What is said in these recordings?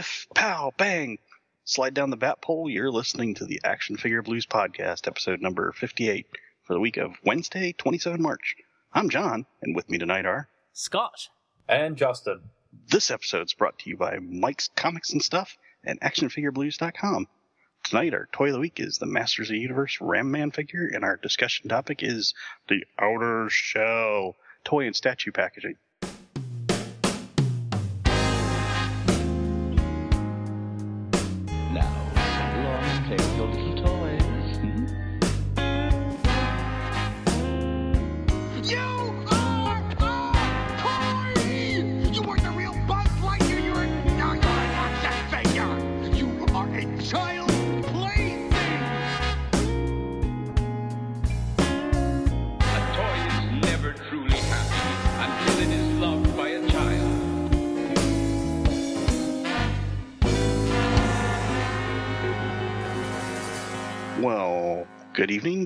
biff, pow, bang. Slide down the bat pole. You're listening to the Action Figure Blues Podcast, episode number 58 for the week of Wednesday, 27 March. I'm John, and with me tonight are Scott. And Justin. This episode's brought to you by Mike's Comics and Stuff and ActionFigureBlues.com. Tonight, our toy of the week is the Masters of the Universe Ram Man figure, and our discussion topic is the Outer Shell toy and statue packaging.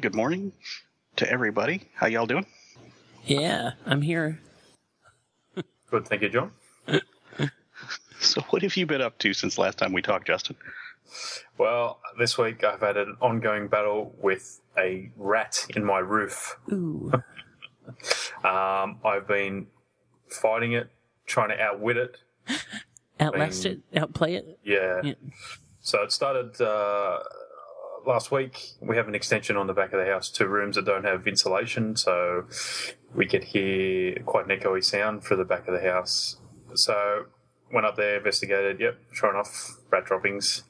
Good morning to everybody. How y'all doing? Yeah, I'm here. Good, thank you, John. So, what have you been up to since last time we talked, Justin? Well, this week I've had an ongoing battle with a rat in my roof. Ooh. Um, I've been fighting it, trying to outwit it. Outlast it, outplay it. Yeah. Yeah. So it started uh, last week. We have an extension on the back of the house, two rooms that don't have insulation, so we could hear quite an echoey sound for the back of the house. So went up there, investigated. Yep, sure enough, rat droppings.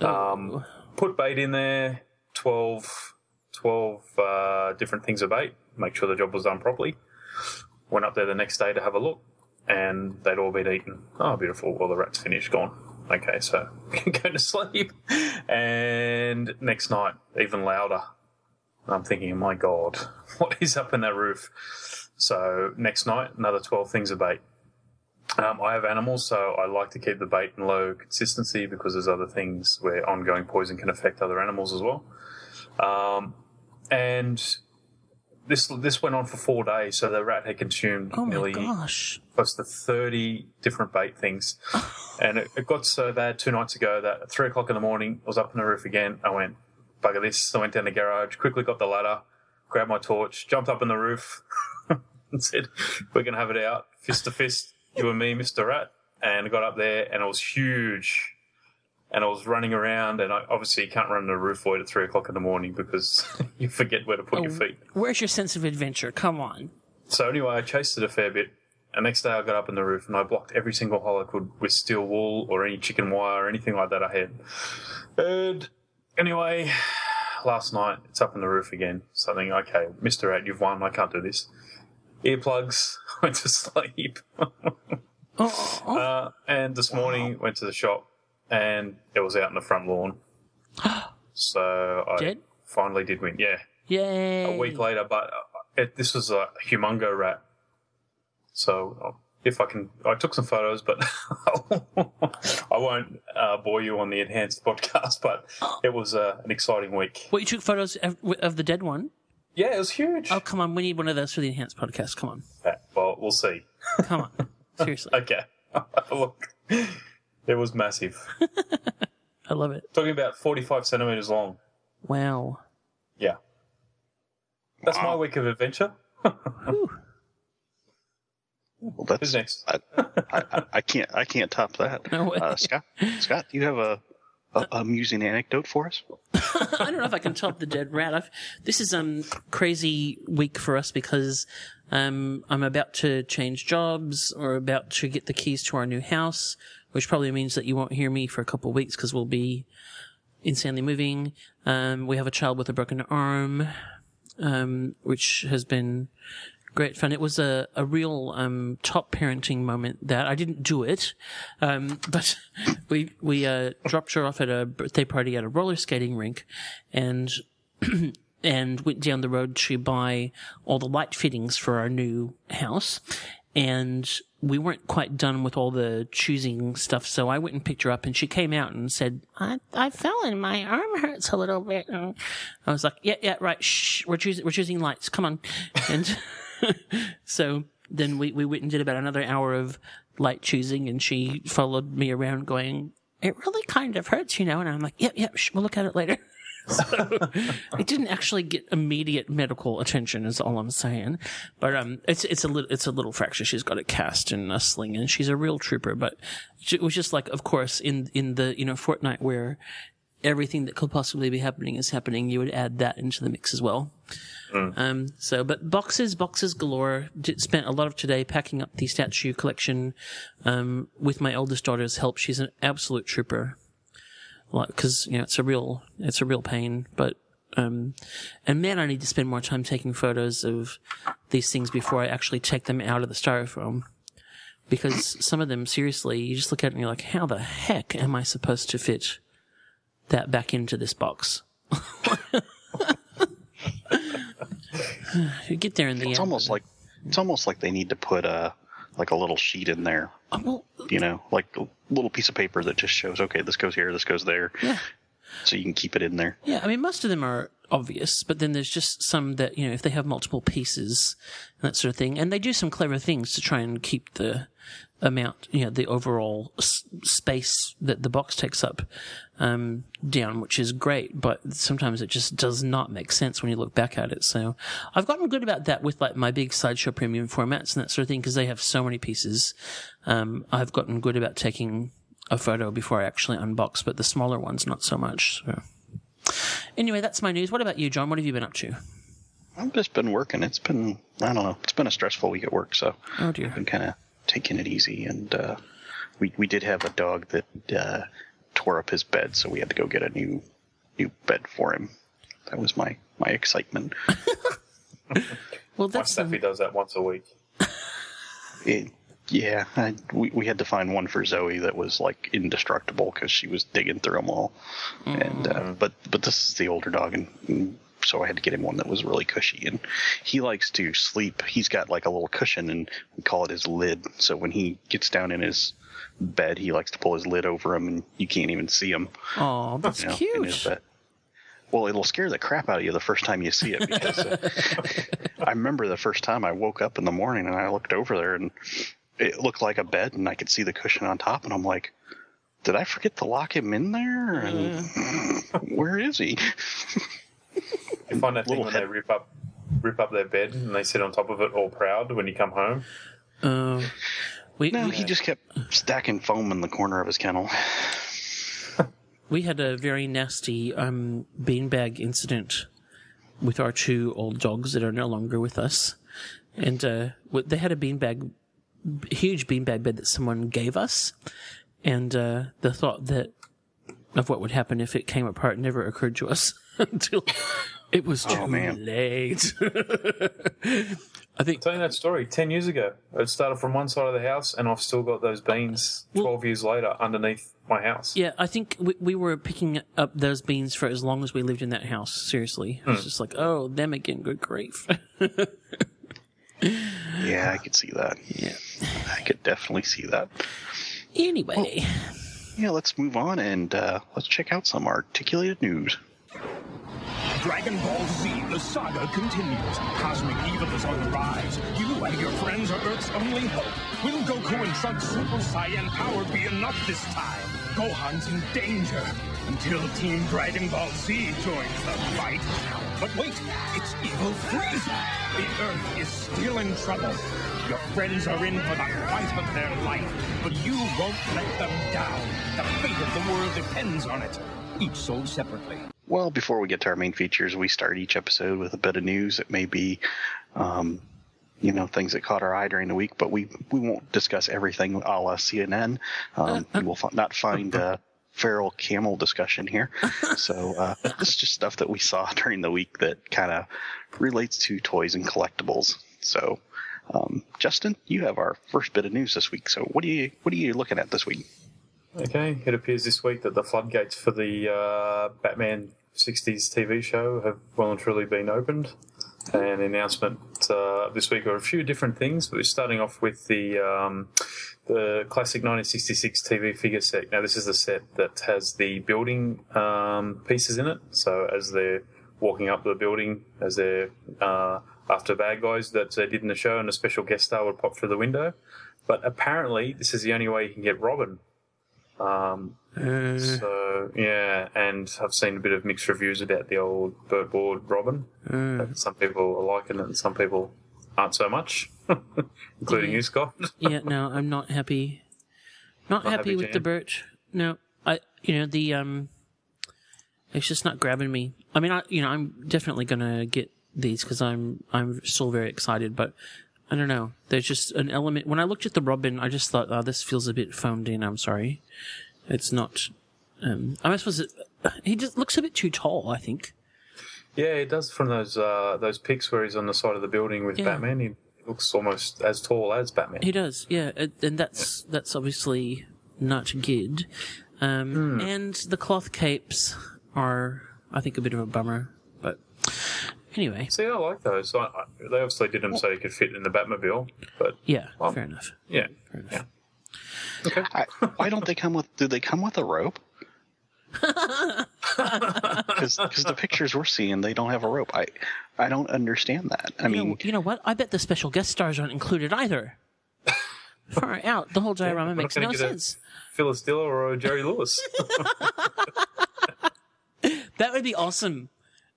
Um, put bait in there, 12, 12 uh, different things of bait, make sure the job was done properly. Went up there the next day to have a look, and they'd all been eaten. Oh, beautiful. Well, the rat's finished, gone. Okay, so go to sleep. And next night, even louder. I'm thinking, my God, what is up in that roof? So next night, another 12 things of bait. Um, I have animals, so I like to keep the bait in low consistency because there's other things where ongoing poison can affect other animals as well. Um, and this this went on for four days, so the rat had consumed Oh nearly gosh. close to 30 different bait things. and it, it got so bad two nights ago that at three o'clock in the morning, I was up on the roof again. I went, bugger this. I went down the garage, quickly got the ladder, grabbed my torch, jumped up on the roof, and said, We're going to have it out, fist to fist, you and me, Mr. Rat. And I got up there, and it was huge. And I was running around, and I obviously you can't run on a roof void at three o'clock in the morning because you forget where to put your feet. Where's your sense of adventure? Come on. So anyway, I chased it a fair bit. And next day I got up on the roof and I blocked every single hole I could with steel wool or any chicken wire or anything like that I had. And anyway, last night it's up on the roof again. Something okay, Mr. Rat, you've won. I can't do this. Earplugs, went to sleep. Oh, oh. Uh, and this morning went to the shop and it was out in the front lawn. so I Dead? finally did win. Yeah yay. a week later, but uh, it, this was a humongo rat. So uh, if I can, I took some photos, but I won't uh, bore you on the enhanced podcast. But it was uh, an exciting week. What, you took photos of, of the dead one? Yeah, it was huge. Oh, come on. We need one of those for the enhanced podcast. Come on. Yeah, well, we'll see. Come on. Seriously. Okay, have a look. It was massive. I love it. Talking about forty-five centimeters long. Wow. Yeah, that's my week of adventure. Well, that's Who's next? I, I, I can't I can't top that. No way. Uh, Scott, Scott, do you have a, a amusing anecdote for us? I don't know if I can top the dead rat. I've, this is um crazy week for us because um I'm about to change jobs or about to get the keys to our new house, which probably means that you won't hear me for a couple of weeks because we'll be insanely moving. Um, we have a child with a broken arm, um, which has been great fun. It was a, a real um, top parenting moment that I didn't do it, um, but we we uh, dropped her off at a birthday party at a roller skating rink, and and went down the road to buy all the light fittings for our new house. And we weren't quite done with all the choosing stuff, so I went and picked her up, and she came out and said, "I I fell and my arm hurts a little bit." And I was like, "Yeah, yeah, right. Shh, we're choosing we're choosing lights. Come on." And so then we we went and did about another hour of light choosing, and she followed me around going, "It really kind of hurts, you know." And I'm like, "Yep, yep, we'll look at it later." so it didn't actually get immediate medical attention, is all I'm saying. But um, it's it's a little it's a little fracture. She's got a cast and a sling, and she's a real trooper. But it was just like, of course, in in the you know fortnight where everything that could possibly be happening is happening, you would add that into the mix as well. Um, so, but boxes, boxes galore. Spent a lot of today packing up the statue collection, um, with my eldest daughter's help. She's an absolute trooper. Like, cause, you know, it's a real, it's a real pain, but, um, and man, I need to spend more time taking photos of these things before I actually take them out of the styrofoam. Because some of them, seriously, you just look at it and you're like, how the heck am I supposed to fit that back into this box? you get there in the It's end. almost like it's almost like they need to put a like a little sheet in there, well, you know, like a little piece of paper that just shows, okay, this goes here, this goes there, yeah. so you can keep it in there. Yeah, I mean, most of them are obvious, but then there's just some that, you know, if they have multiple pieces and that sort of thing, and they do some clever things to try and keep the amount, you know, the overall s- space that the box takes up, um, down, which is great, but sometimes it just does not make sense when you look back at it. So I've gotten good about that with like my big sideshow premium formats and that sort of thing, because they have so many pieces. Um, I've gotten good about taking a photo before I actually unbox, but the smaller ones, not so much. So. Anyway, that's my news. What about you, John? What have you been up to? I've just been working. It's been I don't know. It's been a stressful week at work, so Oh dear. I've been kind of taking it easy. And uh, we we did have a dog that uh, tore up his bed, so we had to go get a new new bed for him. That was my my excitement. Well, that's My that's Staffy does that once a week. It, yeah, I, we we had to find one for Zoe that was like indestructible because she was digging through them all. And uh, but but this is the older dog, and, and so I had to get him one that was really cushy. And he likes to sleep. He's got like a little cushion, and we call it his lid. So when he gets down in his bed, he likes to pull his lid over him, and you can't even see him. oh, that's You know, cute. Well, it'll scare the crap out of you the first time you see it because uh, I remember the first time I woke up in the morning and I looked over there and it looked like a bed and I could see the cushion on top and I'm like, did I forget to lock him in there? And where is he? You find that thing Little when they rip up rip up their bed and they sit on top of it all proud when you come home. Uh, we No, we, he just kept stacking foam in the corner of his kennel. we had a very nasty um, beanbag incident with our two old dogs that are no longer with us, and uh, they had a beanbag, huge beanbag bed that someone gave us, and uh, the thought that of what would happen if it came apart never occurred to us until it was oh, too Oh, man. late. I think Telling that story ten years ago. It started from one side of the house, and I've still got those beans twelve years later underneath my house. Yeah, I think we, we were picking up those beans for as long as we lived in that house. Seriously, it was hmm. just like, oh, them again. Good grief. Yeah, I could see that. yeah. I could definitely see that. Anyway, Yeah, let's move on and uh, let's check out some articulated news. Dragon Ball Z, the saga continues. Cosmic evil is on the rise. You and your friends are Earth's only hope. Will Goku and Trunks' Super Saiyan power be enough this time? Gohan's in danger until Team Dragon Ball Z joins the fight. But wait, it's evil Frieza. The Earth is still in trouble. Your friends are in for the fight of their life, but you won't let them down. The fate of the world depends on it. Each sold separately. Well, before we get to our main features, we start each episode with a bit of news. It may be, um, you know, things that caught our eye during the week, but we, we won't discuss everything a la CNN. Um, you will fi- not find a feral camel discussion here. So uh, this is just stuff that we saw during the week that kind of relates to toys and collectibles. So, um, Justin, you have our first bit of news this week. So what are you what are you looking at this week? Okay, it appears this week that the floodgates for the uh, Batman 60s TV show have well and truly been opened. An announcement uh, this week are a few different things, but we're starting off with the um, the classic 1966 TV figure set. Now, this is the set that has the building um, pieces in it. So, as they're walking up the building, as they're uh, after bad guys that they did in the show, and a special guest star would pop through the window. but apparently this is the only way you can get Robin. Um, Uh, so yeah, and I've seen a bit of mixed reviews about the old Burt Ward Robin. uh, Some people are liking it, and some people aren't so much, including Yeah. you, Scott. yeah, no, I'm not happy. Not, Not happy, happy, with the Jan? birch. No, I, you know, the um, it's just not grabbing me. I mean, I, you know, I'm definitely gonna get these because I'm, I'm still very excited, but I don't know. There's just an element. When I looked at the robin, I just thought, oh, this feels a bit foamed in. I'm sorry, it's not. Um, I suppose it, he just looks a bit too tall. I think. Yeah, he does from those uh, those pics where he's on the side of the building with Yeah. Batman. He looks almost as tall as Batman. He does, yeah, and that's that's obviously not good. Um, And the cloth capes are, I think, a bit of a bummer. But anyway, See, I like those. I, I, they obviously did them so he could fit in the Batmobile, but yeah, fair enough. yeah, Fair enough. yeah. I, why don't they come with? Do they come with a rope? Because the pictures we're seeing, they don't have a rope. I I don't understand that. I You mean, know, you know what? I bet the special guest stars aren't included either. Far out. The whole diorama we're makes no sense. Phyllis Diller or Jerry Lewis. That would be awesome.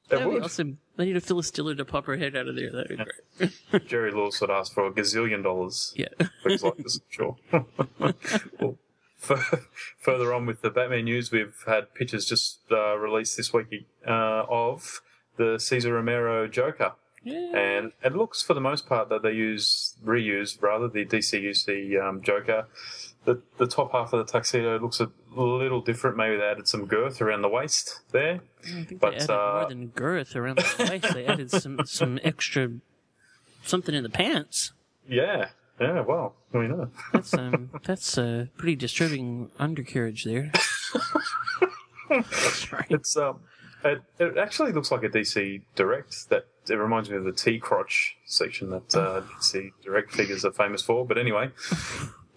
That That would be awesome. They need a Phyllis Diller to pop her head out of there. That would be great. Jerry Lewis would ask for a gazillion dollars. Yeah. Things like this, sure. well, further on with the Batman news, we've had pictures just uh, released this week uh, of the Cesar Romero Joker. And it looks, for the most part, that they use reuse rather the DC used the um, Joker. The the top half of the tuxedo looks a little different. Maybe they added some girth around the waist there. I think But, they added uh, more than girth around the waist. They added some some extra something in the pants. Yeah, yeah. Well, we know. That's um that's a pretty disturbing undercarriage there. Sorry. It's um, it, it actually looks like a DC Direct. That it reminds me of the T crotch section that uh, DC Direct figures are famous for. But anyway,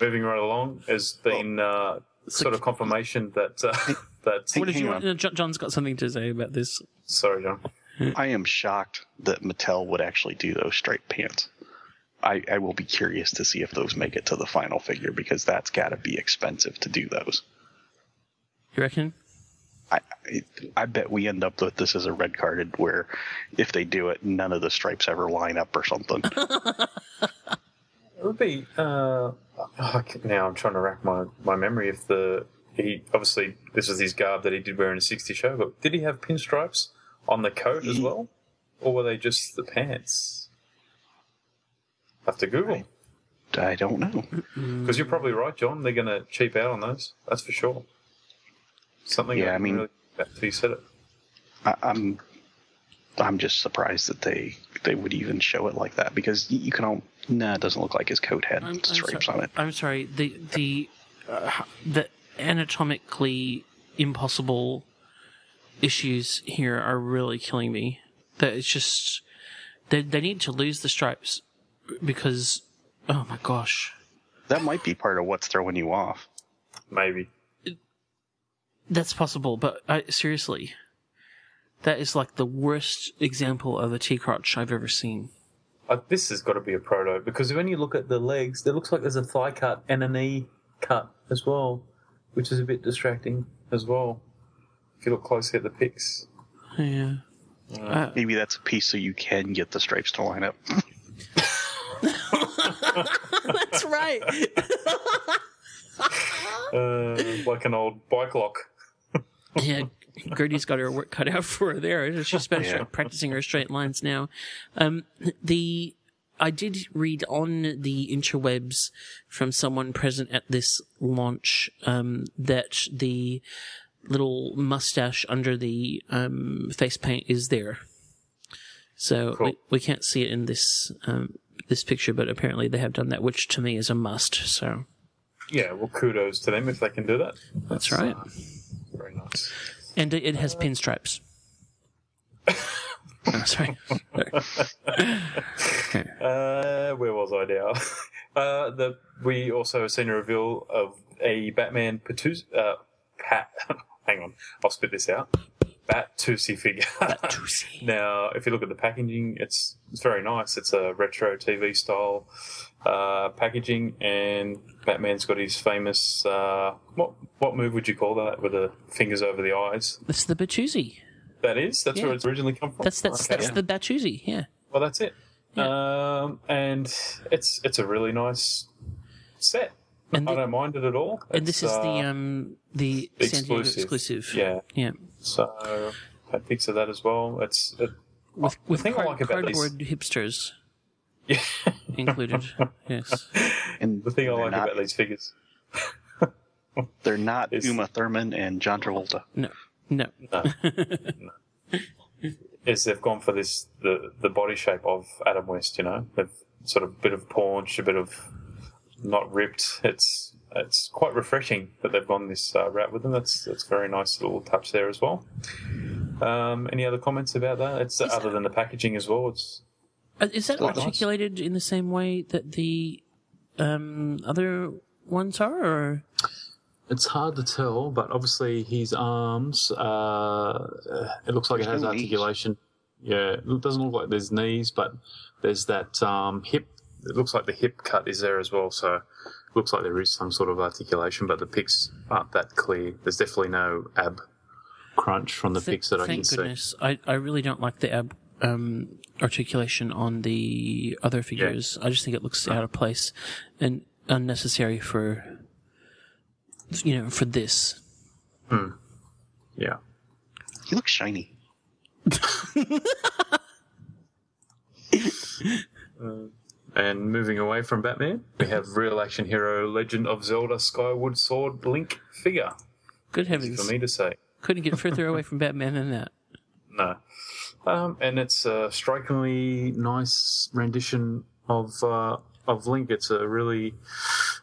moving right along, has been uh, sort of confirmation that uh, that. What did you want? no, John- John's got something to say about this. Sorry, John. I am shocked that Mattel would actually do those striped pants. I, I will be curious to see if those make it to the final figure because that's got to be expensive to do those. You reckon? I, I I bet we end up with this as a red carded where if they do it, none of the stripes ever line up or something. It would be. Uh, now I'm trying to rack my, my memory if the he obviously this was his garb that he did wear in a '60 show, but did he have pinstripes on the coat as well, or were they just the pants? Have to Google I don't know. because you're probably right, John. They're going to cheap out on those. That's for sure. Something. Yeah, I mean- really after you said it. I, I'm I'm just surprised that they they would even show it like that because y- you can all nah it doesn't look like his coat had I'm, I'm stripes sorry. on it. I'm sorry. The the uh, the anatomically impossible issues here are really killing me. That it's just they they need to lose the stripes because oh my gosh. That might be part of what's throwing you off. Maybe. That's possible, but I, seriously, that is like the worst example of a T crotch I've ever seen. Uh, this has got to be a proto because when you look at the legs, it looks like there's a thigh cut and a knee cut as well, which is a bit distracting as well. If you look closely at the pics, Yeah. Uh, Maybe that's a piece so you can get the stripes to line up. That's right. uh, like an old bike lock. yeah, Gertie's got her work cut out for her there. She's better Yeah. practicing her straight lines now. Um, the I did read on the interwebs from someone present at this launch um, that the little mustache under the um, face paint is there. So Cool. we, we can't see it in this um, this picture, but apparently they have done that, which to me is a must. So Yeah, well, kudos to them if they can do that. that's right. uh, very nice. And it has pinstripes. oh, sorry. Uh, where was I now? uh, the we also have seen a reveal of a Batman Patuz, uh, Pat. hang on, I'll spit this out. Batusi figure. Batusi. now, if you look at the packaging, it's it's very nice. It's a retro TV style uh, packaging, and Batman's got his famous uh, what what move would you call that with the fingers over the eyes? That's the Batusi. That is that's Yeah. where it's originally come from. That's that's Okay. that's the Batusi. Yeah. Well, that's it. Um, and it's it's a really nice set. And I the- don't mind it at all. And this It's, is the uh, um the the San Diego exclusive. exclusive. Yeah. Yeah. So had pics of that as well. It's it, With the with thing I like about these- cardboard hipsters yeah. included. yes. And the thing I like not, about these figures. they're not is- Uma Thurman and John Travolta. No. No. No. Is they've gone for this the the body shape of Adam West. You know, they've sort of bit of paunch, a bit of not ripped. It's it's quite refreshing that they've gone this uh, route with them. That's that's very nice little touch there as well. Um, any other comments about that? It's Is other that- than the packaging as well. It's Is that Quite articulated in the same way that the um, other ones are, or It's hard to tell, but obviously his arms, uh, it looks like it has no knees. articulation. Yeah, it doesn't look like there's knees, but there's that um, hip. it looks like the hip cut is there as well. So It looks like there is some sort of articulation, but the pics aren't that clear. There's definitely no ab crunch from the Th- pics that I can thank see. goodness. I, I really don't like the ab um, articulation on the other figures. I just think it looks out of place and unnecessary for you know for this. Hmm. Yeah. He looks shiny. and moving away from Batman, we have real action hero Legend of Zelda Skyward Sword Link figure. Good Easy heavens! for me to say. Couldn't get further away from Batman than that. No. Um, and it's a strikingly nice rendition of uh, of Link. It's a really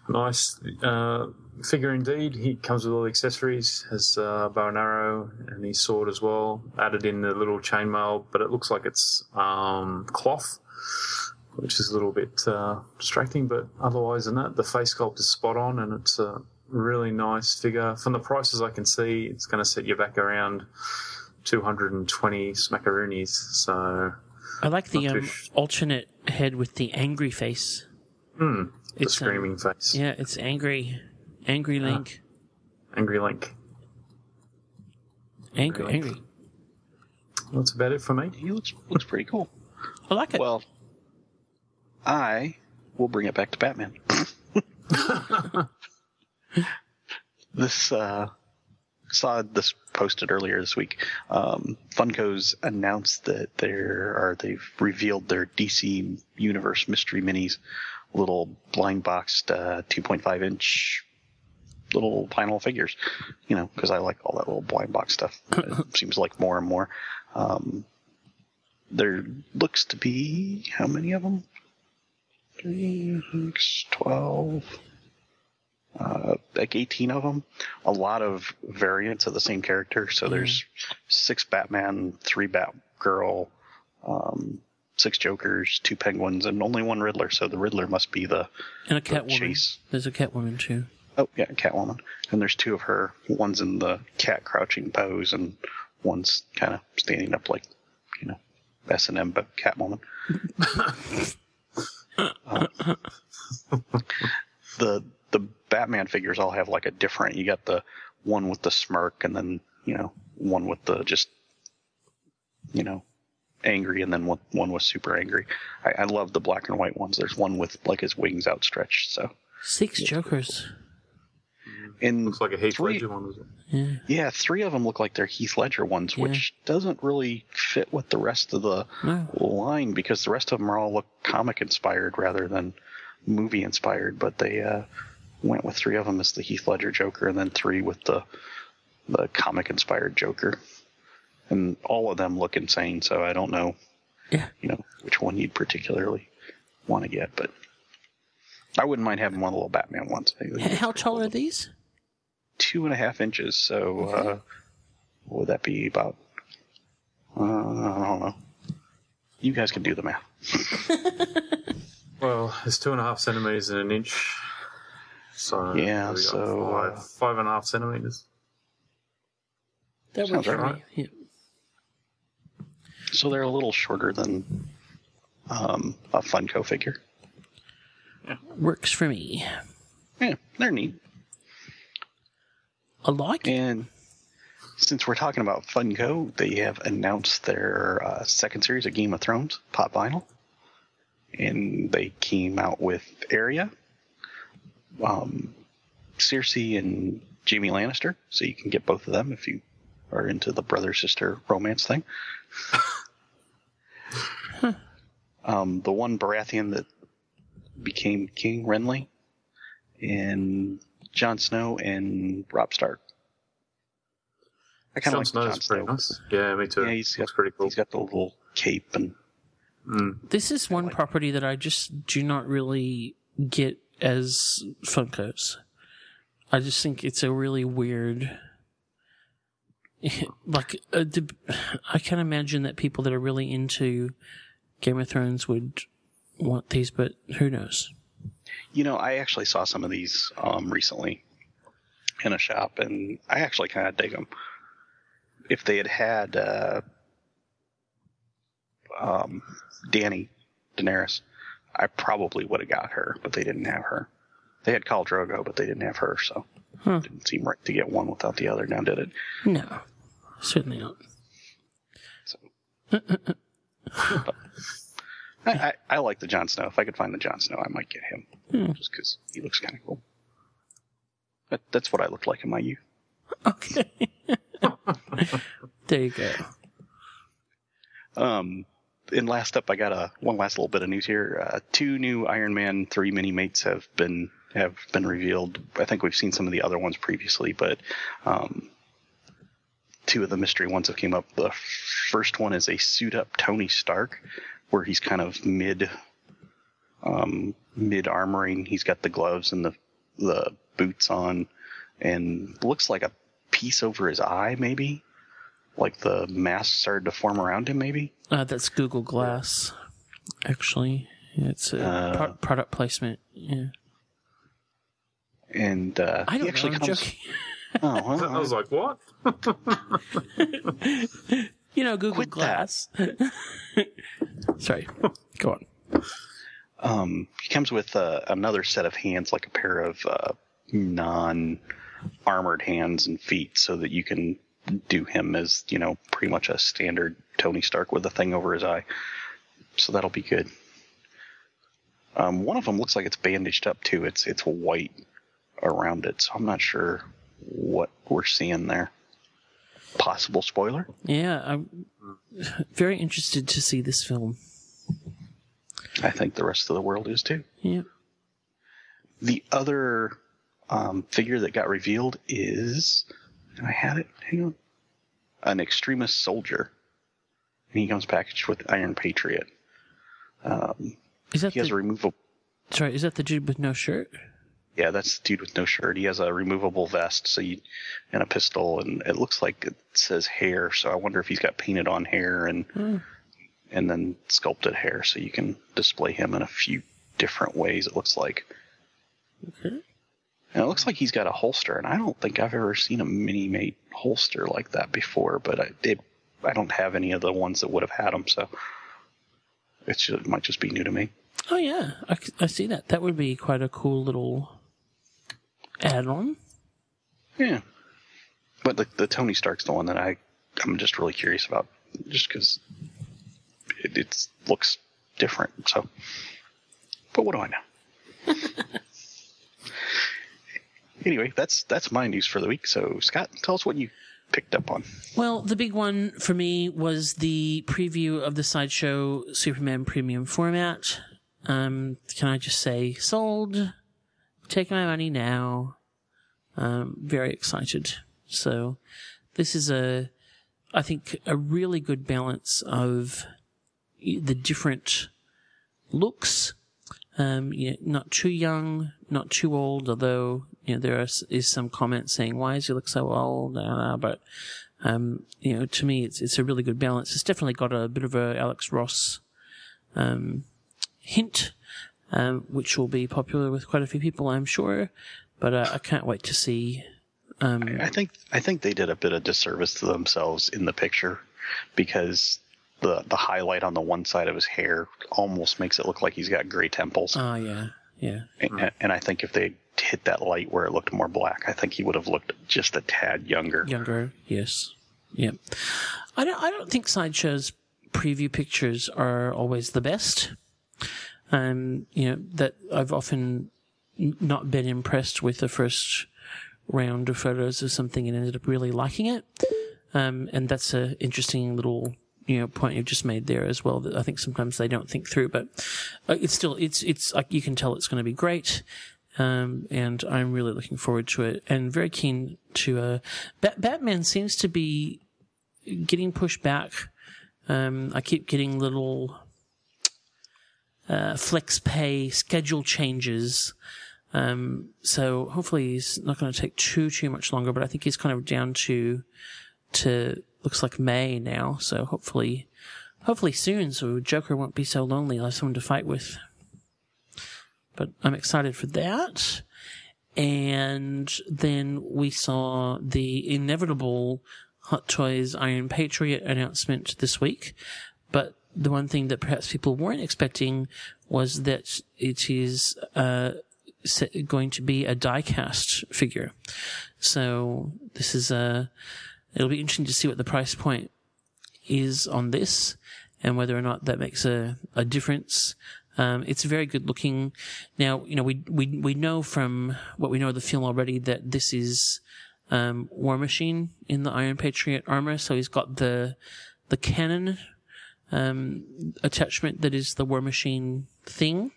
nice uh, figure indeed. He comes with all the accessories, has uh, bow and arrow and his sword as well. Added in the little chainmail, but it looks like it's um, cloth, which is a little bit uh, distracting. But otherwise than that, the face sculpt is spot on, and it's a really nice figure. From the prices I can see, it's going to set you back around 220 smackaroonies. So, I like the um, sh- alternate head with the angry face. hmm, the It's, um, screaming face. Yeah, it's angry, angry Link, Angry Link. angry, Link. angry. That's about it for me. He looks looks pretty cool. I like it. Well, I will bring it back to Batman. this uh, saw this posted earlier this week. Um, Funko's announced that they're or they've revealed their DC Universe mystery minis, little blind boxed uh, 2.5 inch little vinyl figures. You know, because I like all that little blind box stuff. It seems like more and more. Um, there looks to be how many of them? Three, six, twelve, uh, like eighteen of them. A lot of variants of the same character. So there's six Batman, three Batgirl, um, six Jokers, two Penguins, and only one Riddler. So the Riddler must be the and a Catwoman. There's a Catwoman too. oh yeah Catwoman. And there's two of her. One's in the cat crouching pose, and one's kind of standing up like you know S and M but Catwoman. Uh, the the Batman figures all have like a different. You got the one with the smirk, and then you know one with the just you know angry, and then one one was super angry. I, I love the black and white ones. There's one with like his wings outstretched. So Six Jokers. in Looks like a Heath Three- Ledger one. Yeah. yeah, three of them look like they're Heath Ledger ones, which doesn't really fit with the rest of the No. line because the rest of them are all look comic inspired rather than movie inspired. But they uh, went with three of them as the Heath Ledger Joker, and then three with the the comic inspired Joker, and all of them look insane. So I don't know, Yeah. you know, which one you'd particularly want to get, but. I wouldn't mind having one of the little Batman ones. They- they H- look How tall are these? two and a half inches. So uh, what would that be about? Uh, I don't know. You guys can do the math. Well, it's two and a half centimeters and an inch. So Yeah, so, five, uh, five and a half centimeters. That Sounds works right. Yeah. So they're a little shorter than um, a Funko figure. Works for me. Yeah, they're neat. I like. And since we're talking about Funko, they have announced their uh, second series of Game of Thrones pop vinyl, and they came out with Arya, um, Cersei, and Jaime Lannister. So you can get both of them if you are into the brother sister romance thing. um, the one Baratheon that became King Renly, and Jon Snow and Robb Stark. I kind of like Jon Snow. nice. Yeah, me too. Yeah, he's Looks got, pretty cool. He's got the little cape and This is one property that I just do not really get as Funkos. I just think it's a really weird. Like, uh, the, I can imagine that people that are really into Game of Thrones would want these, but who knows? you know, I actually saw some of these um, recently in a shop, and I actually kind of dig them. If they had had uh, um, Danny Daenerys, I probably would have got her, but they didn't have her. They had Khal Drogo, but they didn't have her, so Huh. it didn't seem right to get one without the other. Now did it? No, certainly not. I, I, I like the Jon Snow. If I could find the Jon Snow, I might get him, Hmm. just because he looks kind of cool. But that's what I looked like in my youth. Okay. there you go. Um, and last up, I got a one last little bit of news here. Uh, two new Iron Man three mini mates have been have been revealed. I think we've seen some of the other ones previously, but um, two of the mystery ones have came up. The first one is a suit up Tony Stark, where he's kind of mid um, mid armoring. He's got the gloves and the the boots on, and looks like a piece over his eye, maybe. Like the mask started to form around him, maybe. Uh, that's Google Glass, actually. It's a Uh, pro- product placement. Yeah. And uh, I he don't know. actually I'm comes. joking. Oh, well, I was like, what? You know, Google Quit Glass. Sorry. Go on. um, he comes with uh, another set of hands, like a pair of uh, non-armored hands and feet, so that you can do him as you know pretty much a standard Tony Stark with a thing over his eye. So that'll be good. Um, one of them looks like it's bandaged up too. It's it's white around it, so I'm not sure what we're seeing there. Possible spoiler. Yeah, I'm very interested to see this film. I think the rest of the world is too. Yeah. The other um, figure that got revealed is I had it. Hang on, an extremist soldier, and he comes packaged with Iron Patriot. Um, Is that he has the, a removable. sorry? Is that the dude with no shirt? Yeah, that's the dude with no shirt. He has a removable vest, so you and a pistol, and it looks like it says hair. So I wonder if he's got painted on hair and and then sculpted hair, so you can display him in a few different ways. It looks like. Okay. And it looks like he's got a holster, and I don't think I've ever seen a mini mate holster like that before. But I, it, I don't have any of the ones that would have had them, so it's just, it might just be new to me. Oh yeah, I, I see that. That would be quite a cool little add-on. Yeah, but the, the Tony Stark's the one that I I'm just really curious about, just because it it's, looks different. So, but what do I know? anyway, that's that's my news for the week. So, Scott, tell us what you picked up on. Well, the big one for me was the preview of the sideshow Superman premium format. Um, can I just say, sold? Take my money now. Um, very excited. So, this is a, I think, a really good balance of the different looks. Um, you know, not too young, not too old, although, you know, there is, is some comments saying, why does he look so old? But, um, you know, to me, it's, it's a really good balance. It's definitely got a bit of a Alex Ross, um, hint, um, which will be popular with quite a few people, I'm sure. But, uh, I can't wait to see, um, I think I think they did a bit of disservice to themselves in the picture because the the highlight on the one side of his hair almost makes it look like he's got gray temples. Oh yeah, yeah. and, and I think if they hit that light where it looked more black, I think he would have looked just a tad younger. Younger, yes, yep. I don't. I don't think sideshows preview pictures are always the best. Um, you know that I've often not been impressed with the first round of photos of something and ended up really liking it. Um, and that's a interesting little you know point you've just made there as well that I think sometimes they don't think through, but uh, it's still it's it's like you can tell it's going to be great. Um, and I'm really looking forward to it and very keen to, uh, Bat- Batman seems to be getting pushed back. Um, I keep getting little, uh, flex pay schedule changes. Um, so hopefully he's not going to take too, too much longer, but I think he's kind of down to, to, looks like May now. So hopefully, hopefully soon so Joker won't be so lonely. I'll have someone to fight with. But I'm excited for that. And then we saw the inevitable Hot Toys Iron Patriot announcement this week. But the one thing that perhaps people weren't expecting was that it is, uh, going to be a die-cast figure. So this is a, it'll be interesting to see what the price point is on this and whether or not that makes a, a difference. Um, it's very good looking. Now, you know, we, we, we know from what we know of the film already that this is, um, War Machine in the Iron Patriot armor. So he's got the, the cannon, um, attachment that is the War Machine thing.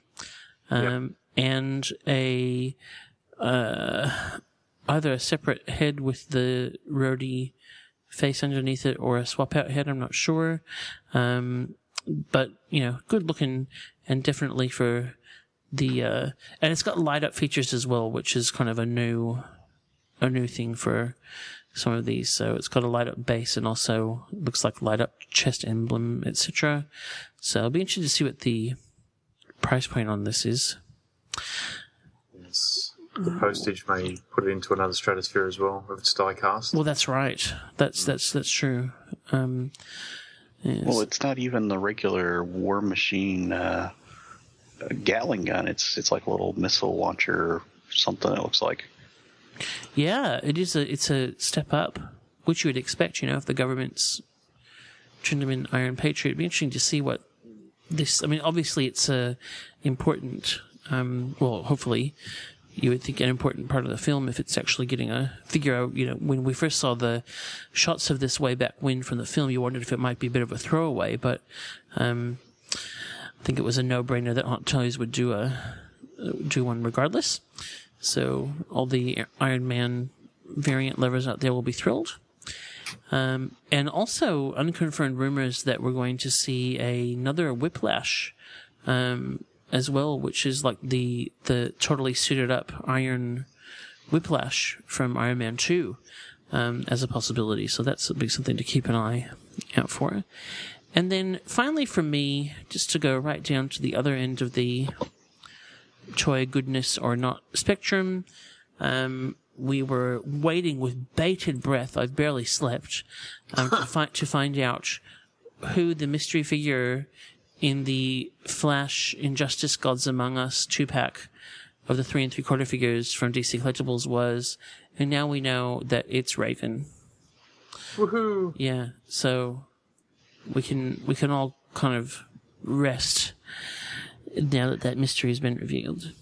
Um, and a, uh, either a separate head with the Rhodey face underneath it or a swap out head. I'm not sure. Um, but you know, good looking and definitely for the, uh, and it's got light up features as well, which is kind of a new, a new thing for some of these. So it's got a light up base and also looks like light up chest emblem, etc. So I'll be interested to see what the price point on this is. It's, the postage may put it into another stratosphere as well if it's die cast. Well, that's right. That's that's that's true. Um, yes. Well, it's not even the regular War Machine uh, Gatling gun. It's it's like a little missile launcher, or something. It looks like. yeah, it is a it's a step up, which you would expect. You know, if the government's turned them in Iron Patriot, it'd be interesting to see what this. I mean, obviously, it's a important. Um, well, hopefully, you would think an important part of the film if it's actually getting a figure out. You know, when we first saw the shots of this way back when from the film, you wondered if it might be a bit of a throwaway, but um, I think it was a no-brainer that Hot Toys would do a do one regardless. So all the Iron Man variant lovers out there will be thrilled. Um, and also unconfirmed rumors that we're going to see another Whiplash um, as well, which is like the the totally suited up Iron Whiplash from Iron Man Two um, as a possibility. So that's be something to keep an eye out for. And then finally, for me, just to go right down to the other end of the toy goodness or not spectrum, um, we were waiting with bated breath. I've barely slept um, to find to find out who the mystery figure in the Flash Injustice Gods Among Us two pack of the three and three quarter figures from DC Collectibles was, and now we know that it's Raven. Woohoo! Yeah, so we can we can all kind of rest now that that mystery has been revealed.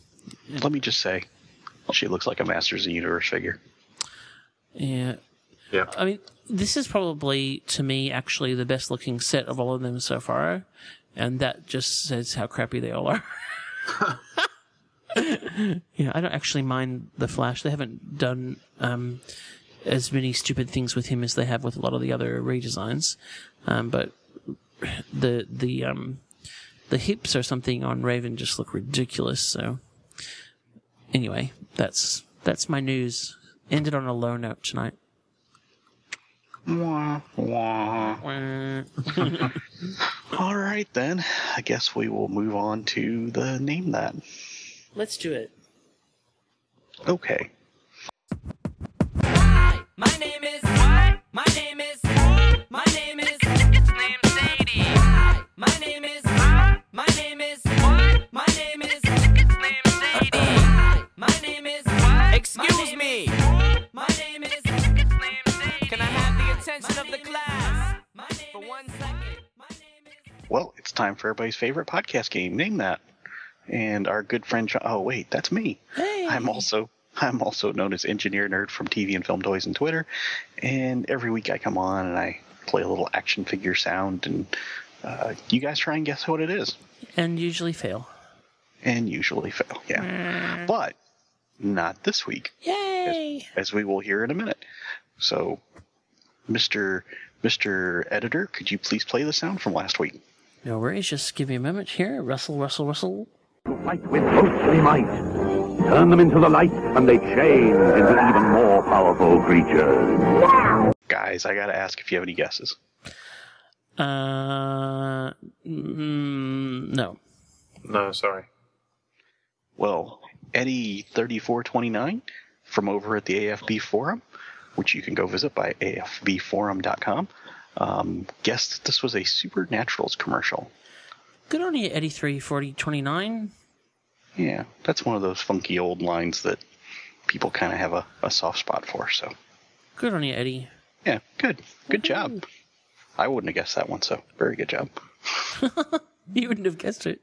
Let me just say, she looks like a Masters of the Universe figure. Yeah, Yeah. I mean, this is probably to me actually the best looking set of all of them so far, and that just says how crappy they all are. you know, I don't actually mind the Flash. They haven't done um, as many stupid things with him as they have with a lot of the other redesigns, um, but the the um, the hips or something on Raven just look ridiculous. So anyway, that's that's my news. Ended on a low note tonight. Wah, wah. All right, then. I guess we will move on to the name that. Let's do it. Okay. Hi, my name is. Hi, my name is. Hi, my name is. It's named Sadie. My name is. My name is. What? My name is. It's named Sadie. My name is. Excuse me. My name is. It's named Sadie. Can I have the attention of the class for one second? Well, it's time for everybody's favorite podcast game. Name that. And our good friend. John- oh wait, that's me. Hey. I'm also I'm also known as Engineer Nerd from TV and Film Toys and Twitter. And every week I come on and I play a little action figure sound, and uh, you guys try and guess what it is. and usually fail. And usually fail, yeah. But not this week, Yay! as we will hear in a minute. So, Mr. Mr. Editor, could you please play the sound from last week? No worries. Just give me a moment here. Rustle, rustle, rustle. fight with ghostly might. Turn them into the light, and they change into even more powerful creatures. Guys, I gotta ask if you have any guesses. Uh, mm, no. No, sorry. Well, Eddie3429 from over at the AFB Forum, which you can go visit by afbforum.com, um, guessed that this was a Supernaturals commercial. Good on you, Eddie. Three forty twenty nine. Yeah, that's one of those funky old lines that people kind of have a, a soft spot for. So, Good on you, Eddie. yeah, good. Good job. I wouldn't have guessed that one, so very good job. You wouldn't have guessed it.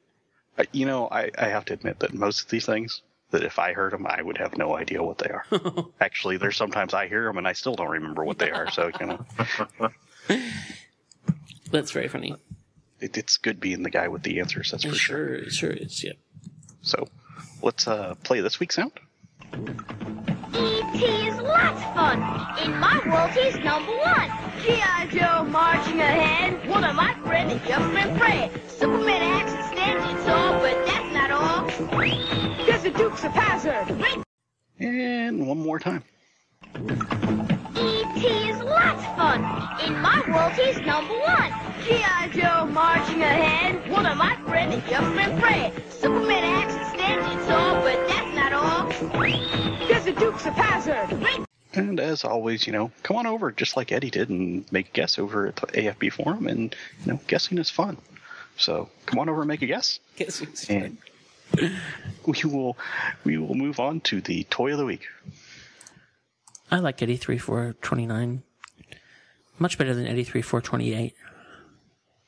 Uh, you know, I, I have to admit that most of these things, that if I heard them, I would have no idea what they are. Actually, there's sometimes I hear them and I still don't remember what they are. So, you know, That's very funny. it, it's good being the guy with the answers. That's for sure. Sure, sure is. Yep. So, let's uh, play this week's sound. E.T. is lots of fun. In my world, he's number one. G.I. Joe marching ahead. One of my friends is your friend Fred. Superman action standing tall, but that's not all. There's the Dukes of Hazzard. And one more time. E.T. is lots of fun. In my world, he's number one. G.I. Joe marching ahead. One of my friends is your friend Fred. Superman action standing tall, but that's not all. There's the Dukes of Hazzard. And as always, you know, come on over just like Eddie did and make a guess over at the AFB forum. And, you know, guessing is fun. So come on over and make a guess. Guess who's And we will we will move on to the toy of the week. I like Eddie three four twenty nine. Much better than Eddie three four twenty eight.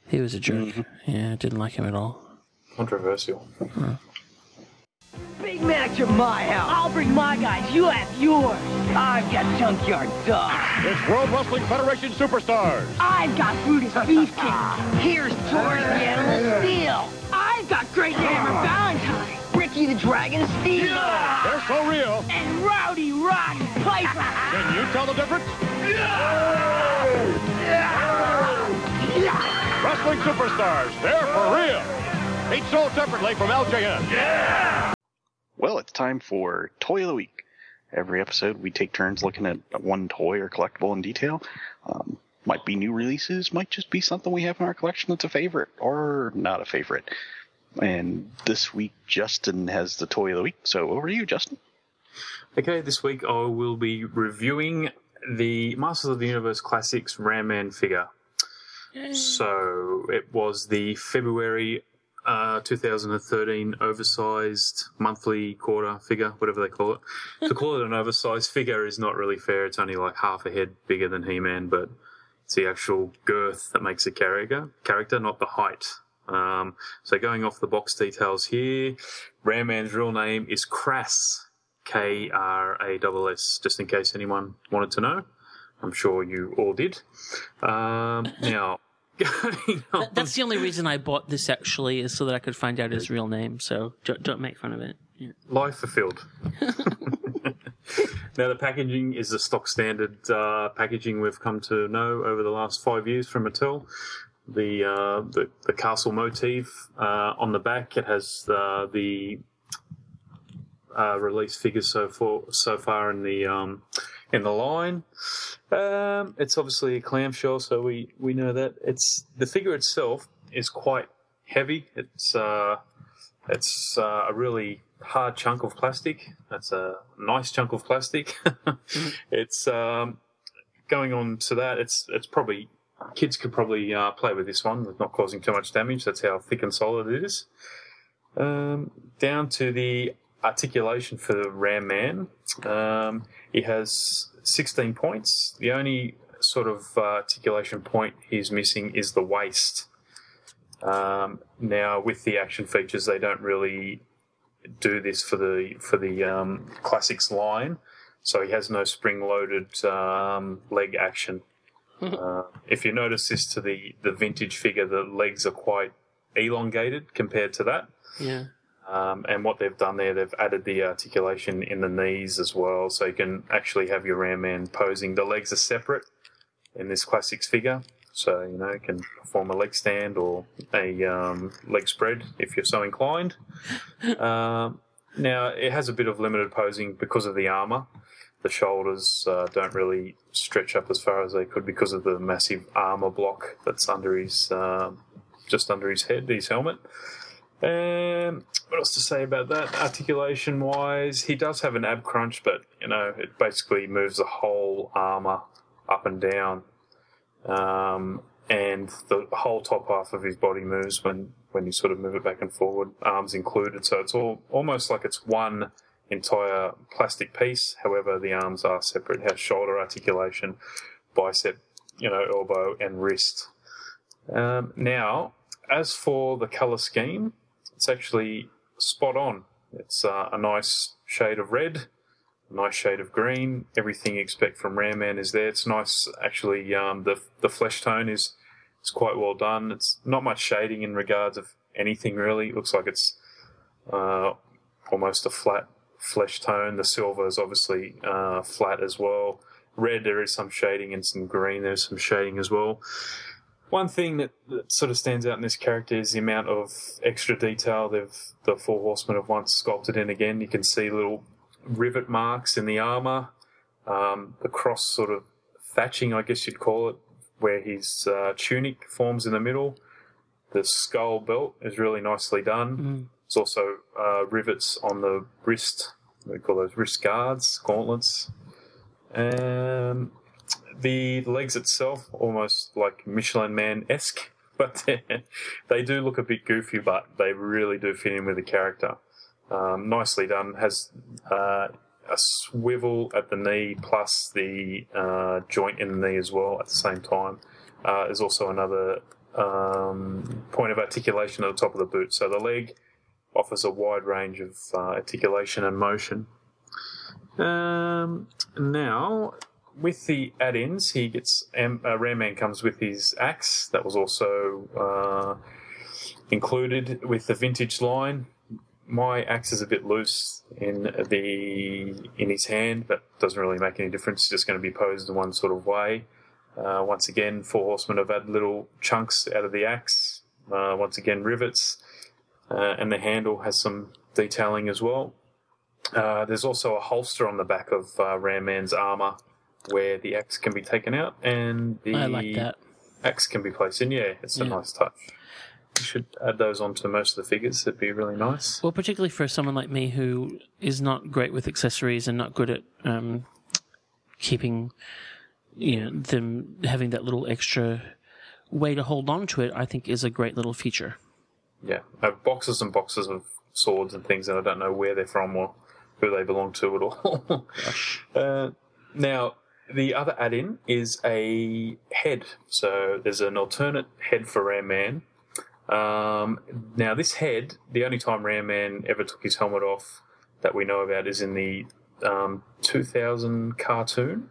He was a jerk. Mm-hmm. Yeah, didn't like him at all. Controversial. Big Mac to my house. I'll bring my guys. You have yours. I've got Junkyard Dog. It's World Wrestling Federation Superstars. I've got Brutus Beefcake. Here's George the Animal Steele. I've got Great Hammer Valentine. Ricky the Dragon Steel. They're so real. And Rowdy Roddy Piper. Can you tell the difference? Yeah! Yeah! yeah! Wrestling Superstars, they're for real. Each sold separately from LJN. Yeah! Well, it's time for Toy of the Week. Every episode, we take turns looking at one toy or collectible in detail. Um, might be new releases, might just be something we have in our collection that's a favorite or not a favorite. And this week, Justin has the Toy of the Week. So over to you, Justin. Okay, this week I will be reviewing the Masters of the Universe Classics Ram Man figure. So it was the February uh, 2013 oversized monthly quarter figure, whatever they call it. to call it an oversized figure is not really fair. It's only like half a head bigger than He-Man, but it's the actual girth that makes a character, character, not the height. Um, so going off the box details here, Ram Man's real name is Krass, K R A S S, just in case anyone wanted to know. I'm sure you all did. Um, now. That's the only reason I bought this actually is so that I could find out his real name. So don't, don't make fun of it. Yeah. life fulfilled. now the packaging is the stock standard uh, packaging we've come to know over the last five years from Mattel. The uh, the, the castle motif uh, on the back it has uh, the uh, release figures so far so far in the um, in the line. Um, it's obviously a clamshell, so we, we know that it's the figure itself is quite heavy. It's uh, it's uh, a really hard chunk of plastic. That's a nice chunk of plastic. it's um, going on to that. It's it's probably kids could probably uh, play with this one not causing too much damage. That's how thick and solid it is. Um, down to the articulation for the Ram Man. Um, he has 16 points. The only sort sort of uh, articulation point he's missing is the waist. Um, now, with the action features, they don't really do this for the for the um, classics line, so he has no spring-loaded um, leg action. Uh, if you notice this to the the vintage figure, the legs are quite elongated compared to that. Yeah. Um, and what they've done there, they've added the articulation in the knees as well, so you can actually have your Ram Man posing. The legs are separate in this classics figure, so you know you can perform a leg stand or a um, leg spread if you're so inclined. um, now it has a bit of limited posing because of the armor. The shoulders uh, don't really stretch up as far as they could because of the massive armor block that's under his uh, just under his head, his helmet. Um, what else to say about that? Articulation wise, he does have an ab crunch, but you know it basically moves the whole armor up and down, um, and the whole top half of his body moves when when you sort of move it back and forward, arms included. So it's all almost like it's one entire plastic piece. However, the arms are separate. Has shoulder articulation, bicep, you know, elbow and wrist. Um, now, as for the color scheme, it's actually spot on. It's uh, a nice shade of red, a nice shade of green. Everything you expect from Ram Man is there. It's nice, actually. Um, the the flesh tone is is quite well done. It's not much shading in regards of anything really. It looks like it's uh, almost a flat flesh tone. The silver is obviously uh, flat as well. Red, there is some shading, and some green, there's some shading as well. One thing that, that sort of stands out in this character is the amount of extra detail they've the Four Horsemen have once sculpted in. Again, you can see little rivet marks in the armor, um, the cross sort of thatching, I guess you'd call it, where his uh, tunic forms in the middle. The skull belt is really nicely done. There's also uh, rivets on the wrist. We call those wrist guards, gauntlets. Um, the legs itself, almost like Michelin Man esque, but they do look a bit goofy, but they really do fit in with the character. Um, nicely done. Has uh, a swivel at the knee plus the uh, joint in the knee as well at the same time. Uh, there's also another um, point of articulation at the top of the boot. So the leg offers a wide range of uh, articulation and motion. Um, now, with the add-ins, he gets um, uh, Man comes with his axe. That was also uh, included with the vintage line. My axe is a bit loose in the in his hand, but doesn't really make any difference. It's just going to be posed in one sort of way. Uh, once again, Four Horsemen have had little chunks out of the axe. Uh, once again, rivets, uh, and the handle has some detailing as well. Uh, there's also a holster on the back of uh, Ram Man's armor where the axe can be taken out and the I like that. axe can be placed in. Yeah, it's a Yeah. nice touch. You should add those onto most of the figures. It'd be really nice. Well, particularly for someone like me who is not great with accessories and not good at um, keeping, you know, them having that little extra way to hold on to it, I think is a great little feature. Yeah, I have boxes and boxes of swords and things, and I don't know where they're from or who they belong to at all. uh, now, the other add-in is a head. So there's an alternate head for Ram Man. Um, now, this head, the only time Ram Man ever took his helmet off that we know about is in the um, 2000 cartoon.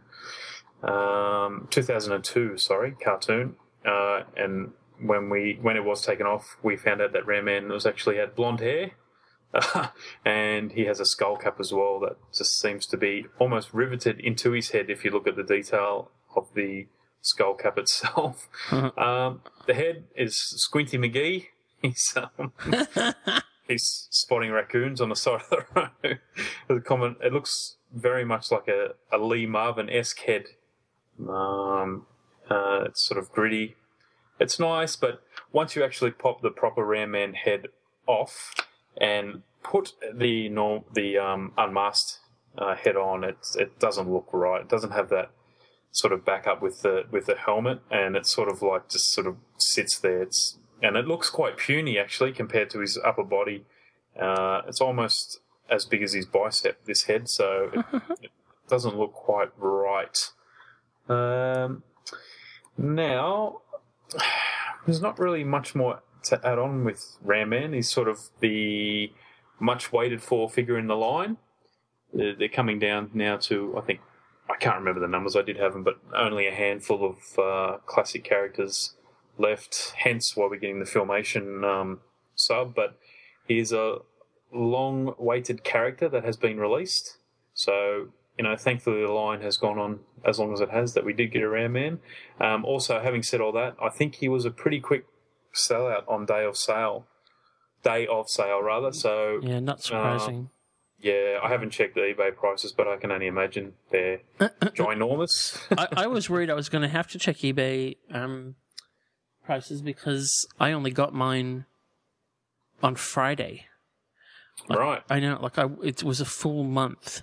Um, 2002, sorry, cartoon. Uh, and when we when it was taken off, we found out that Ram Man was actually had blonde hair. and he has a skull cap as well that just seems to be almost riveted into his head if you look at the detail of the skull cap itself. um, the head is Squinty McGee. He's um, he's spotting raccoons on the side of the road. the common, it looks very much like a, a Lee Marvin esque head. Um, uh, it's sort of gritty. It's nice, but once you actually pop the proper Ram Man head off and put the norm, the um, unmasked uh, head on, it it doesn't look right. It doesn't have that sort of backup with the with the helmet, and it sort of like just sort of sits there. It's and it looks quite puny actually compared to his upper body. Uh, it's almost as big as his bicep. This head, so it, it doesn't look quite right. Um, Now, there's not really much more to add on with Ram Man. He's sort of the much waited for figure in the line. They're coming down now to, I think, I can't remember the numbers, I did have them, but only a handful of uh, classic characters left, hence why we're getting the Filmation um, sub. But he's a long awaited character that has been released. So, you know, thankfully the line has gone on as long as it has that we did get a Ram Man. Um, also, having said all that, I think he was a pretty quick sellout on day of sale. Day of sale, rather. So, Yeah, not surprising. yeah, I haven't checked the eBay prices, but I can only imagine they're ginormous. I, I was worried I was going to have to check eBay um, prices because I only got mine on Friday. Like, Right. I know, like I, it was a full month,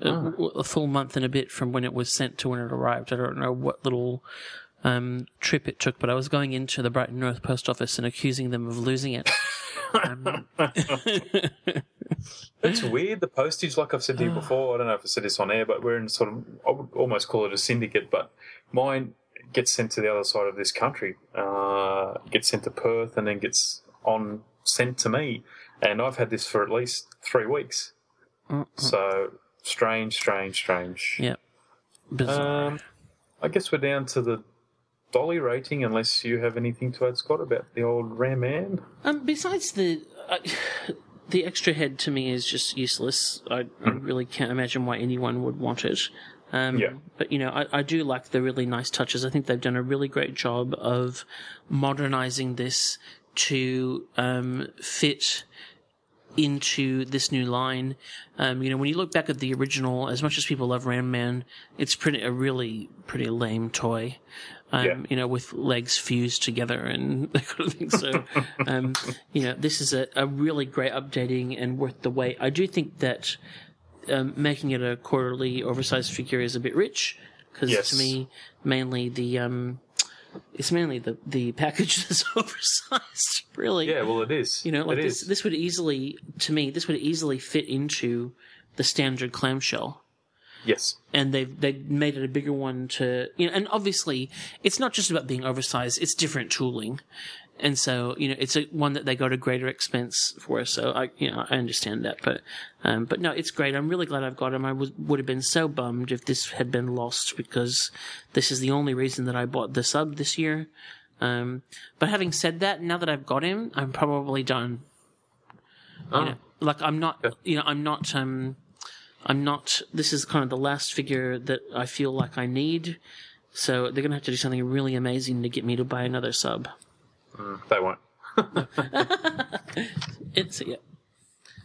a- Ah. a full month and a bit from when it was sent to when it arrived. I don't know what little um, trip it took, but I was going into the Brighton North Post Office and accusing them of losing it. um, It's weird, the postage, like I've said to you before. I don't know if I said this on air, but we're in sort of, I would almost call it a syndicate, but mine gets sent to the other side of this country, uh, gets sent to Perth, and then gets on sent to me. And I've had this for at least three weeks. So strange, strange, strange. yeah, bizarre. Um, I guess we're down to the dolly rating, unless you have anything to add, Scott, about the old Ram Man. Um, besides the uh, the extra head to me is just useless. I, I really can't imagine why anyone would want it. Um, Yeah. But you know, I, I do like the really nice touches. I think they've done a really great job of modernizing this to um, fit into this new line. Um, you know, when you look back at the original, as much as people love Ram Man, it's pretty a really pretty lame toy. Um, Yeah. You know, with legs fused together and that kind of thing. So, um, you know, this is a, a really great updating and worth the wait. I do think that um, making it a quarterly oversized figure is a bit rich because Yes. to me, mainly the um, it's mainly the the package that's oversized. Really, Yeah, well, it is. you know, like It this, is. this would easily, to me, this would easily fit into the standard clamshell. Yes. And they've they made it a bigger one to you know, and obviously it's not just about being oversized; it's different tooling, and so you know it's a one that they go to greater expense for. So I you know I understand that, but um, but no, it's great. I'm really glad I've got them. I would have been so bummed if this had been lost because this is the only reason that I bought the sub this year. Um, but having said that, now that I've got him, I'm probably done. Oh. You know, like I'm not, you know, I'm not, um, I'm not. This is kind of the last figure that I feel like I need. So they're gonna have to do something really amazing to get me to buy another sub. They won't. It's yeah.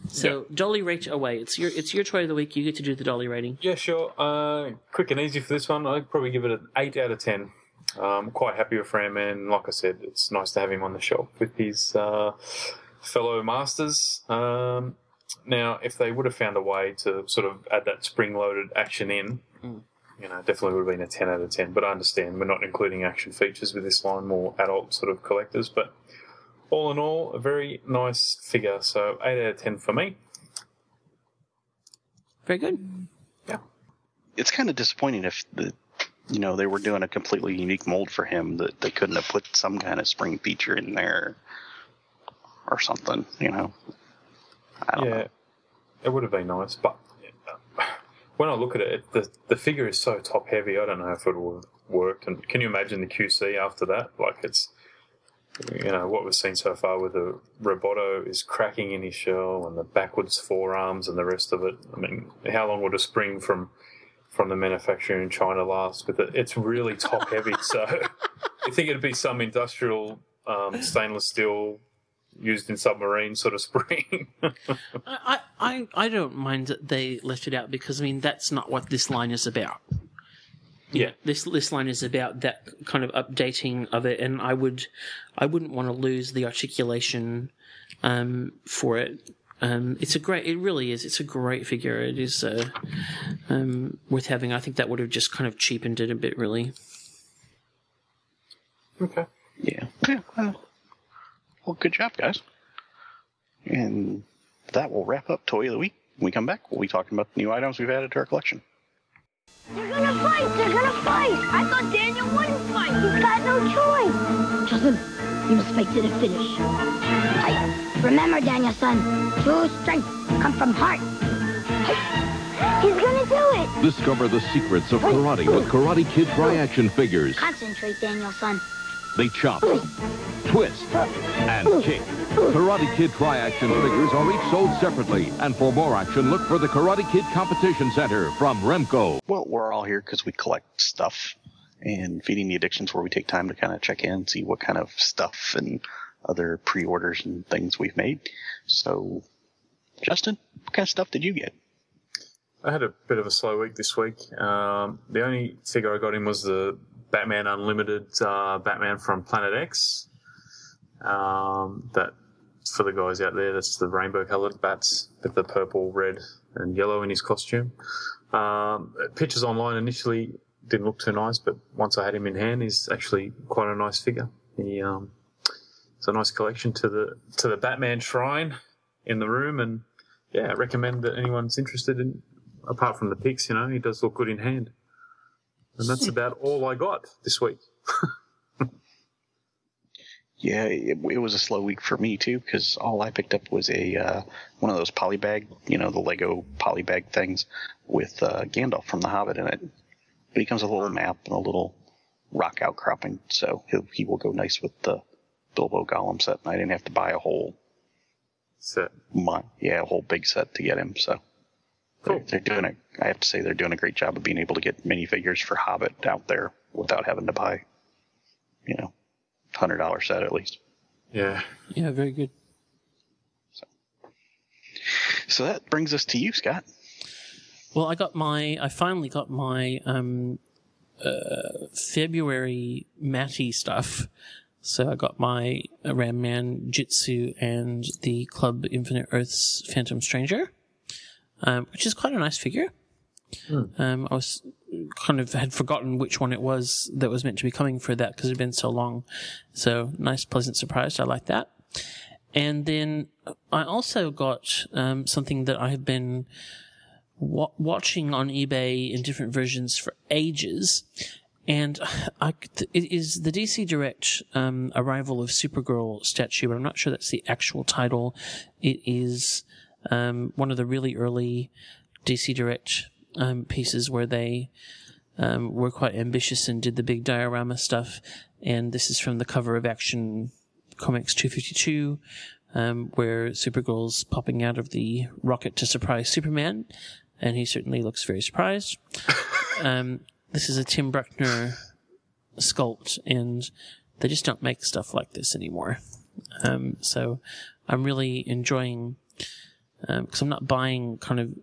So dolly rate away. It's your it's your toy of the week. You get to do the dolly rating. Yeah, sure. Uh, quick and easy for this one. I'd probably give it an 8 out of 10. Um, quite happy with Ram Man. Like I said, it's nice to have him on the shelf with his uh, fellow masters. Um, now, if they would have found a way to sort of add that spring loaded action in, you know, definitely would have been a 10 out of 10. But I understand we're not including action features with this line, more adult sort of collectors. But all in all, a very nice figure. So 8 out of 10 for me. Very good. Yeah. It's kind of disappointing if the you know they were doing a completely unique mold for him that they couldn't have put some kind of spring feature in there or something. You know. I don't yeah, know. it would have been nice, but when I look at it, the the figure is so top heavy. I don't know if it would have worked. And can you imagine the QC after that? Like it's, you know, what we've seen so far with the Roboto is cracking in his shell and the backwards forearms and the rest of it. I mean, how long would a spring from from the manufacturer in China last? With it, it's really top heavy. So you think it'd be some industrial um, stainless steel used in submarine sort of spring. I, I I don't mind that they left it out because I mean that's not what this line is about. yeah. This this line is about that kind of updating of it, and I would I wouldn't want to lose the articulation um, for it. Um, it's a great, it really is. It's a great figure. It is uh, um, worth having. I think that would have just kind of cheapened it a bit, really. Okay. Yeah. Yeah. Well, well, good job, guys. And that will wrap up Toy of the Week. When we come back, we'll be talking about the new items we've added to our collection. They're gonna fight! They're gonna fight! I thought Daniel wouldn't fight! He's got no choice! Justin, You must fight to the finish. Hey, remember, Daniel-san, true strength comes from heart. He's gonna do it. Discover the secrets of karate with Karate Kid Tri-Action figures. Concentrate, Daniel-san. They chop, twist, and kick. Karate Kid Tri-Action figures are each sold separately. And for more action, look for the Karate Kid Competition Center from Remco. Well, we're all here because we collect stuff, and feeding the addictions where we take time to kind of check in and see what kind of stuff and other pre-orders and things we've made. So, Justin, what kind of stuff did you get? I had a bit of a slow week this week. Um, the only figure I got in was the Batman Unlimited uh, Batman from Planet X. Um, that for the guys out there, that's the rainbow coloured bats with the purple, red, and yellow in his costume. Um, pictures online initially didn't look too nice, but once I had him in hand, he's actually quite a nice figure. He, um, it's a nice collection to the to the Batman shrine in the room, and yeah, I recommend that anyone's interested in. Apart from the pics, you know, he does look good in hand, and that's about all I got this week. Yeah, it, it was a slow week for me too because all I picked up was a uh, one of those polybag, you know, the Lego polybag things with uh, Gandalf from The Hobbit in it. But he comes with a little map and a little rock outcropping, so he'll, he will go nice with the Bilbo Gollum set. And I didn't have to buy a whole set, my, yeah, a whole big set to get him. So they're, they're doing it. I have to say they're doing a great job of being able to get minifigures for Hobbit out there without having to buy, you know, hundred dollar set at least. Yeah. Yeah, very good. So that brings us to you, Scott. Well, I got my, I finally got my um, uh, February Matty stuff. So I got my Ram Man Jitsu and the Club Infinite Earth's Phantom Stranger, um, which is quite a nice figure. Um, I was kind of had forgotten which one it was that was meant to be coming for that because it had been so long. So nice, pleasant surprise. I like that. And then I also got um, something that I have been wa- watching on eBay in different versions for ages. And I, it is the DC Direct um, arrival of Supergirl statue, but I'm not sure that's the actual title. It is um, one of the really early DC Direct um, pieces where they um, were quite ambitious and did the big diorama stuff. And this is from the cover of Action Comics 252, um, where Supergirl's popping out of the rocket to surprise Superman, and he certainly looks very surprised. um, this is a Tim Bruckner sculpt, and they just don't make stuff like this anymore. Um, so I'm really enjoying because I'm not buying kind of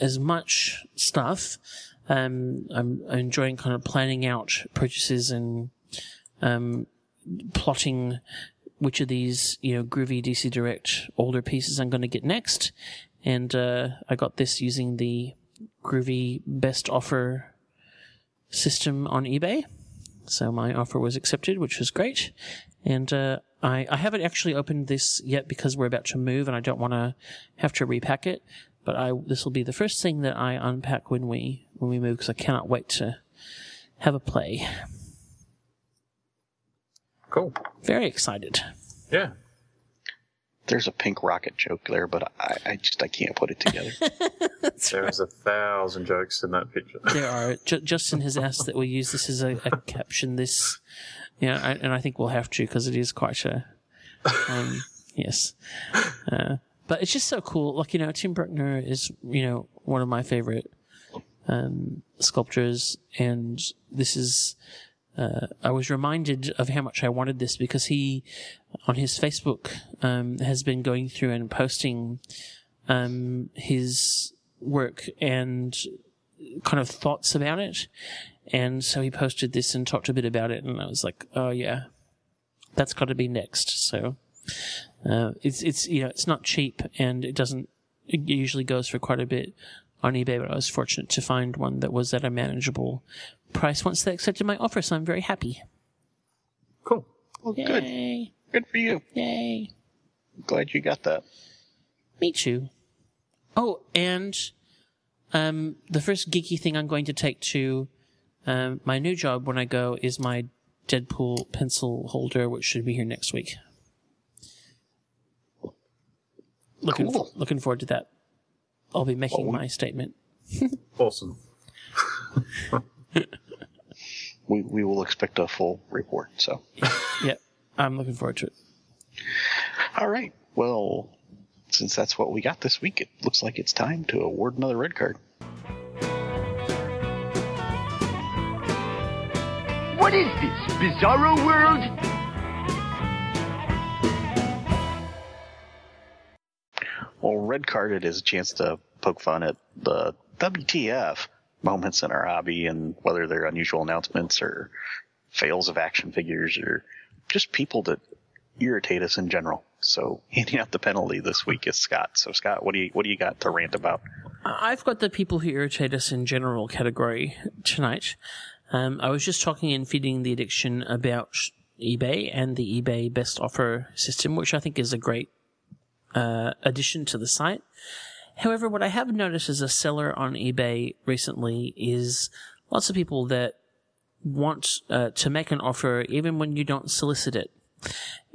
as much stuff. Um, I'm, I'm enjoying kind of planning out purchases and um, plotting which of these you know groovy DC Direct older pieces I'm going to get next. And uh, I got this using the groovy best offer system on eBay. So my offer was accepted, which was great. And uh, I, I haven't actually opened this yet because we're about to move and I don't want to have to repack it. But I this will be the first thing that I unpack when we when we move because I cannot wait to have a play. Cool. Very excited. Yeah. There's a pink rocket joke there, but I, I just I can't put it together. There's a thousand jokes in that picture. There are. J- Justin has asked that we use this as a, a caption. This, yeah, I, and I think we'll have to because it is quite a, um, yes. Uh, but it's just so cool. Like you know, Tim Bruckner is you know one of my favorite um, sculptors, and this is. Uh, I was reminded of how much I wanted this because he, on his Facebook, um, has been going through and posting um, his work and kind of thoughts about it. And so he posted this and talked a bit about it, and I was like, oh yeah, that's got to be next. So uh, it's it's you know it's not cheap, and it doesn't. It usually goes for quite a bit on eBay, but I was fortunate to find one that was at a manageable price once they accepted my offer, so I'm very happy. Cool. Well, good. Yay. Good for you. Yay. Glad you got that. Me too. Oh, and um, the first geeky thing I'm going to take to um, my new job when I go is my Deadpool pencil holder, which should be here next week. Looking Cool. looking forward to that. I'll be making Well, we- my statement. Awesome. We we will expect a full report. So, Yeah, I'm looking forward to it. all right. Well, since that's what we got this week, it looks like it's time to award another red card. What is this, Bizarro World? Well, red carded is a chance to poke fun at the WTF moments in our hobby and whether they're unusual announcements or fails of action figures or just people that irritate us in general. So handing out the penalty this week is Scott. So Scott, what do you what do you got to rant about? I- I've got the people who irritate us in general category tonight. Um, I was just talking in Feeding the Addiction about eBay and the eBay best offer system, which I think is a great uh, addition to the site. However, what I have noticed as a seller on eBay recently is lots of people that want uh, to make an offer even when you don't solicit it.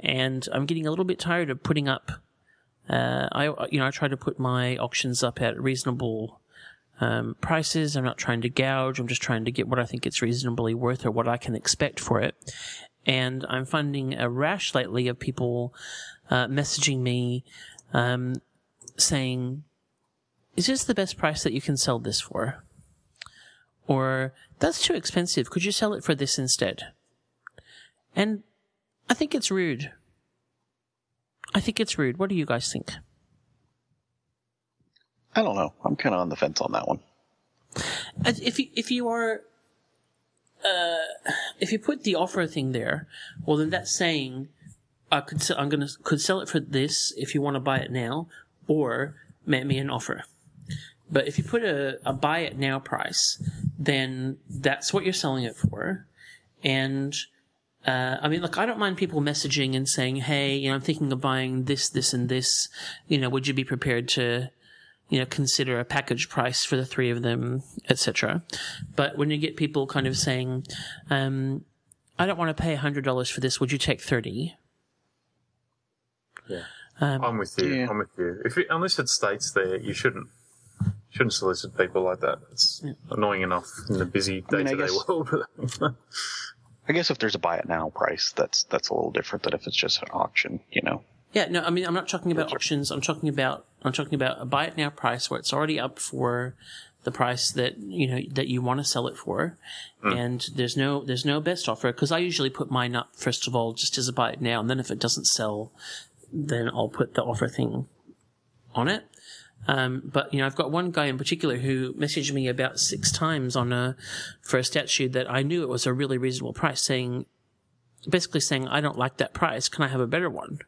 And I'm getting a little bit tired of putting up uh, I you know I try to put my auctions up at reasonable um, prices. I'm not trying to gouge. I'm just trying to get what I think it's reasonably worth or what I can expect for it. And I'm finding a rash lately of people uh, messaging me um, saying, "Is this the best price that you can sell this for?" Or that's too expensive. Could you sell it for this instead? And I think it's rude. I think it's rude. What do you guys think? I don't know. I'm kind of on the fence on that one. If you, if you are, uh, if you put the offer thing there, well, then that's saying I could sell, I'm gonna could sell it for this if you want to buy it now, or make me an offer. But if you put a, a buy it now price, then that's what you're selling it for, and uh, I mean, look, I don't mind people messaging and saying, "Hey, you know, I'm thinking of buying this, this, and this. You know, would you be prepared to, you know, consider a package price for the three of them, etc." But when you get people kind of saying, um, "I don't want to pay hundred dollars for this. Would you take 30 Yeah. Um, I'm with you. Yeah. I'm with you. If it, unless it states there, you shouldn't shouldn't solicit people like that. It's annoying enough in the busy I mean, day I to day guess- world. I guess if there's a buy it now price, that's that's a little different than if it's just an auction. You know. Yeah, no, I mean, I'm not talking about options. I'm talking about I'm talking about a buy it now price where it's already up for the price that you know that you want to sell it for, and there's no there's no best offer because I usually put mine up first of all just as a buy it now, and then if it doesn't sell, then I'll put the offer thing on it. Um, but you know, I've got one guy in particular who messaged me about six times on a for a statue that I knew it was a really reasonable price, saying basically saying I don't like that price. Can I have a better one?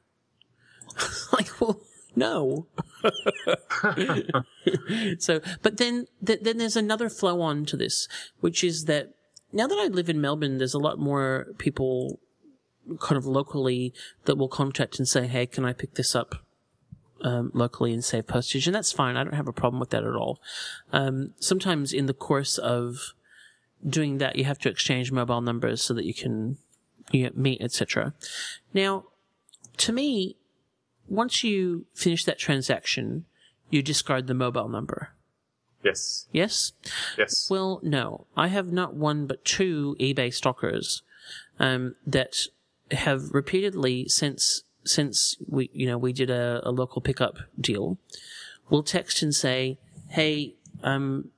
like, well, no. so, but then, th- then there's another flow on to this, which is that now that I live in Melbourne, there's a lot more people kind of locally that will contact and say, Hey, can I pick this up? Um, locally and save postage, and that's fine. I don't have a problem with that at all. Um, sometimes in the course of doing that, you have to exchange mobile numbers so that you can you know, meet, etc. Now, to me, once you finish that transaction, you discard the mobile number. yes, Yes? yes. Well, no. I have not one but two eBay stalkers um, that have repeatedly since since we you know we did a, a local pickup deal will text and say, "Hey, um,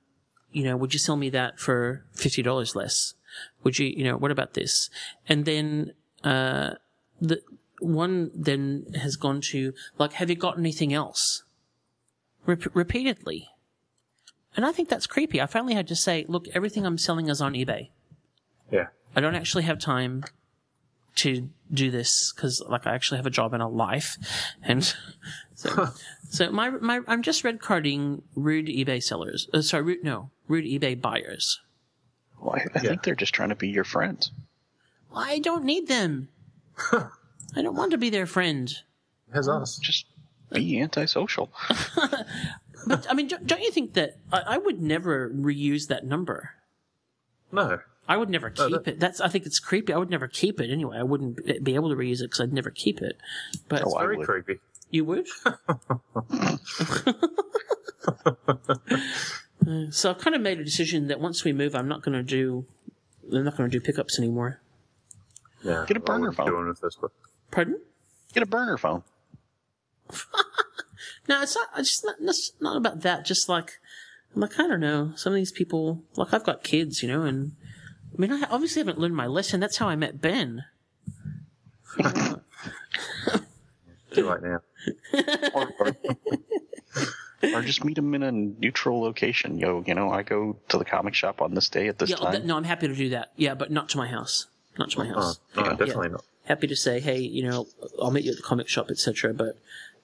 you know, would you sell me that for fifty dollars less? Would you, you know, what about this?" And then uh, the one then has gone to like, "Have you got anything else?" Rep- repeatedly. And I think that's creepy. I finally had to say, look, everything I'm selling is on eBay. yeah, I don't actually have time to do this because, like, I actually have a job and a life, and so, so my my I'm just red carding rude eBay sellers. Uh, sorry, rude no, rude eBay buyers. Well, I, I think they're just trying to be your friends. I don't need them. I don't want to be their friend. has us. Just be antisocial. But I mean, don't, don't you think that I, I would never reuse that number? No, I would never keep it. That's I think it's creepy. I would never keep it anyway. I wouldn't be- be able to reuse it because I'd never keep it. But Oh, I Very creepy. you would. Uh, so I've kind of made a decision that once we move, I'm not going to do. I'm not going to do pickups anymore. Yeah, Get a burner phone. do it in the first place. Pardon? Get a burner phone. No, it's not. It's just not. It's not about that. Just like, like I don't know. Some of these people, like I've got kids, you know, and I mean, I obviously haven't learned my lesson. That's how I met Ben. Too late now. or, or, or just meet them in a neutral location. Yo, you know, I go to the comic shop on this day at this yeah, oh, time. that- no, I'm happy to do that. Yeah, but not to my house. Not to my Oh, house. no, Yeah. definitely not. Happy to say, hey, you know, I'll meet you at the comic shop, etc. But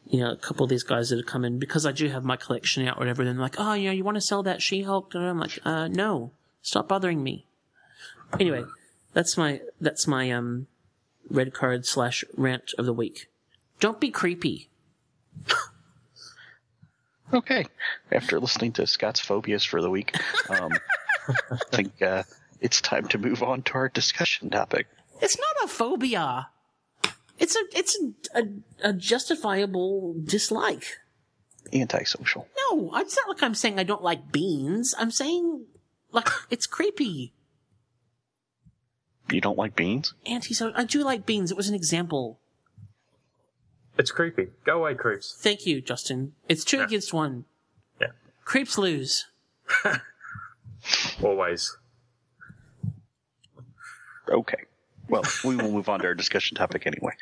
you know, a couple of these guys that have come in because I do have my collection out, or whatever. They're like, oh, you know, you want to sell that She-Hulk? And I'm like, uh, no, stop bothering me. Anyway, that's my that's my um red card slash rant of the week. Don't be creepy. Okay. After listening to Scott's phobias for the week, um, I think uh, it's time to move on to our discussion topic. It's not a phobia. It's a it's a, a, a justifiable dislike. Antisocial. No, it's not like I'm saying I don't like beans. I'm saying like it's creepy. You don't like beans? Antisocial. so I do like beans. It was an example. It's creepy. Go away, creeps. Thank you, Justin. It's two against one. Yeah. Creeps lose. Always. Okay. Well, we will move on to our discussion topic anyway.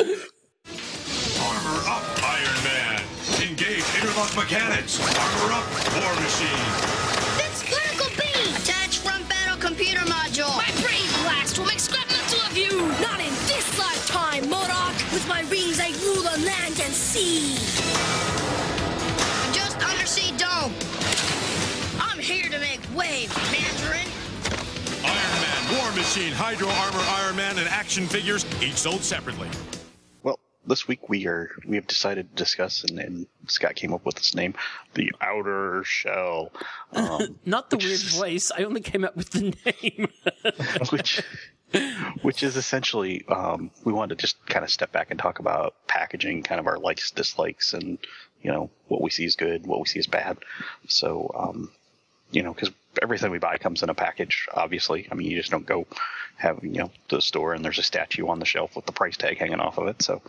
Armor up, Iron Man. Engage interlock mechanics. Armor up, War Machine. That's Clinical Beam! Attach front battle computer module. My brain blast will make scrap metal of you! Not in this lifetime, Modok! With my rings, I rule the land and sea! Just undersea dome. I'm here to make waves, Mandarin. Iron Man, War Machine, Hydro Armor Iron Man, and action figures, each sold separately. Well, this week we are we have decided to discuss, and, and Scott came up with this name, the Outer Shell, um, Not the weird voice. I only came up with the name. which which is essentially um, we wanted to just kind of step back and talk about packaging, kind of our likes, dislikes, and you know what we see is good, what we see is bad. So um, you know, because everything we buy comes in a package. Obviously, I mean, you just don't go have you know to the store and there's a statue on the shelf with the price tag hanging off of it. So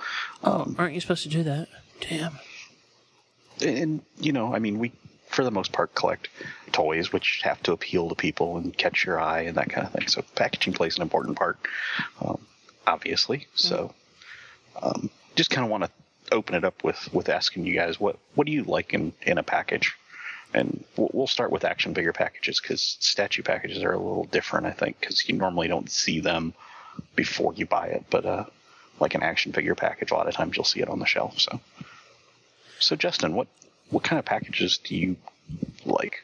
um, Aren't you supposed to do that? Damn. and you know, I mean, we for the most part collect toys which have to appeal to people and catch your eye and that kind of thing. So packaging plays an important part, um, obviously. So um, just kind of want to open it up with with asking you guys what what do you like in in a package. And we'll start with action figure packages because statue packages are a little different, I think, because you normally don't see them before you buy it. But uh, like an action figure package, a lot of times you'll see it on the shelf. So, so Justin, what what kind of packages do you like?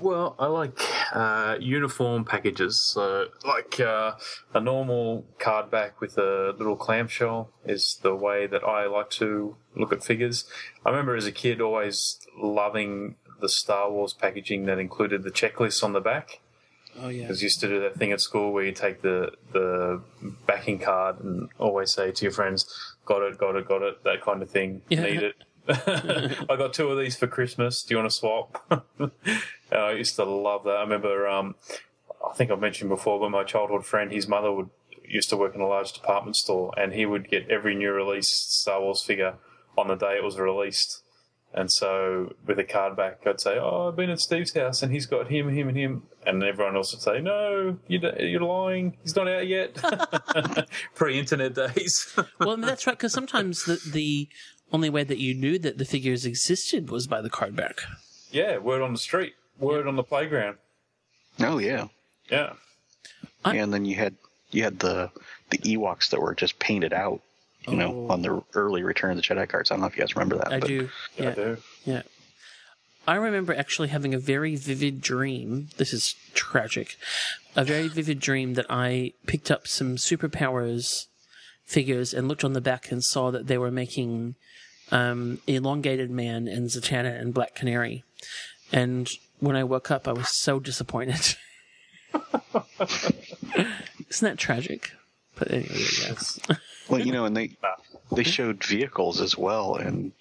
Well, I like uh, uniform packages. So, like uh, a normal card back with a little clamshell is the way that I like to look at figures. I remember as a kid always loving the Star Wars packaging that included the checklist on the back. Oh yeah. Because you used to do that thing at school where you take the the backing card and always say to your friends, "Got it, got it, got it," that kind of thing. Yeah. Need it. I got two of these for Christmas. Do you want to swap? and I used to love that. I remember, um, I think I've mentioned before, but my childhood friend, his mother would used to work in a large department store, and he would get every new release Star Wars figure on the day it was released. And so, with a card back, I'd say, "Oh, I've been at Steve's house, and he's got him, him, and him." And everyone else would say, "No, you're, you're lying. He's not out yet." Pre-internet days. well, that's right. Because sometimes the the only way that you knew that the figures existed was by the card back. yeah, word on the street, word on the playground. Oh yeah, Yeah. and then you had you had the the Ewoks that were just painted out, you know, on the early Return of the Jedi cards. I don't know if you guys remember that. I but do. Yeah. I do. Yeah. I remember actually having a very vivid dream. This is tragic. A very vivid dream that I picked up some superpowers figures and looked on the back and saw that they were making um, Elongated Man and Zatanna and Black Canary. And when I woke up, I was so disappointed. Isn't that tragic? But anyway, yes. Well, you know, and they they showed vehicles as well, and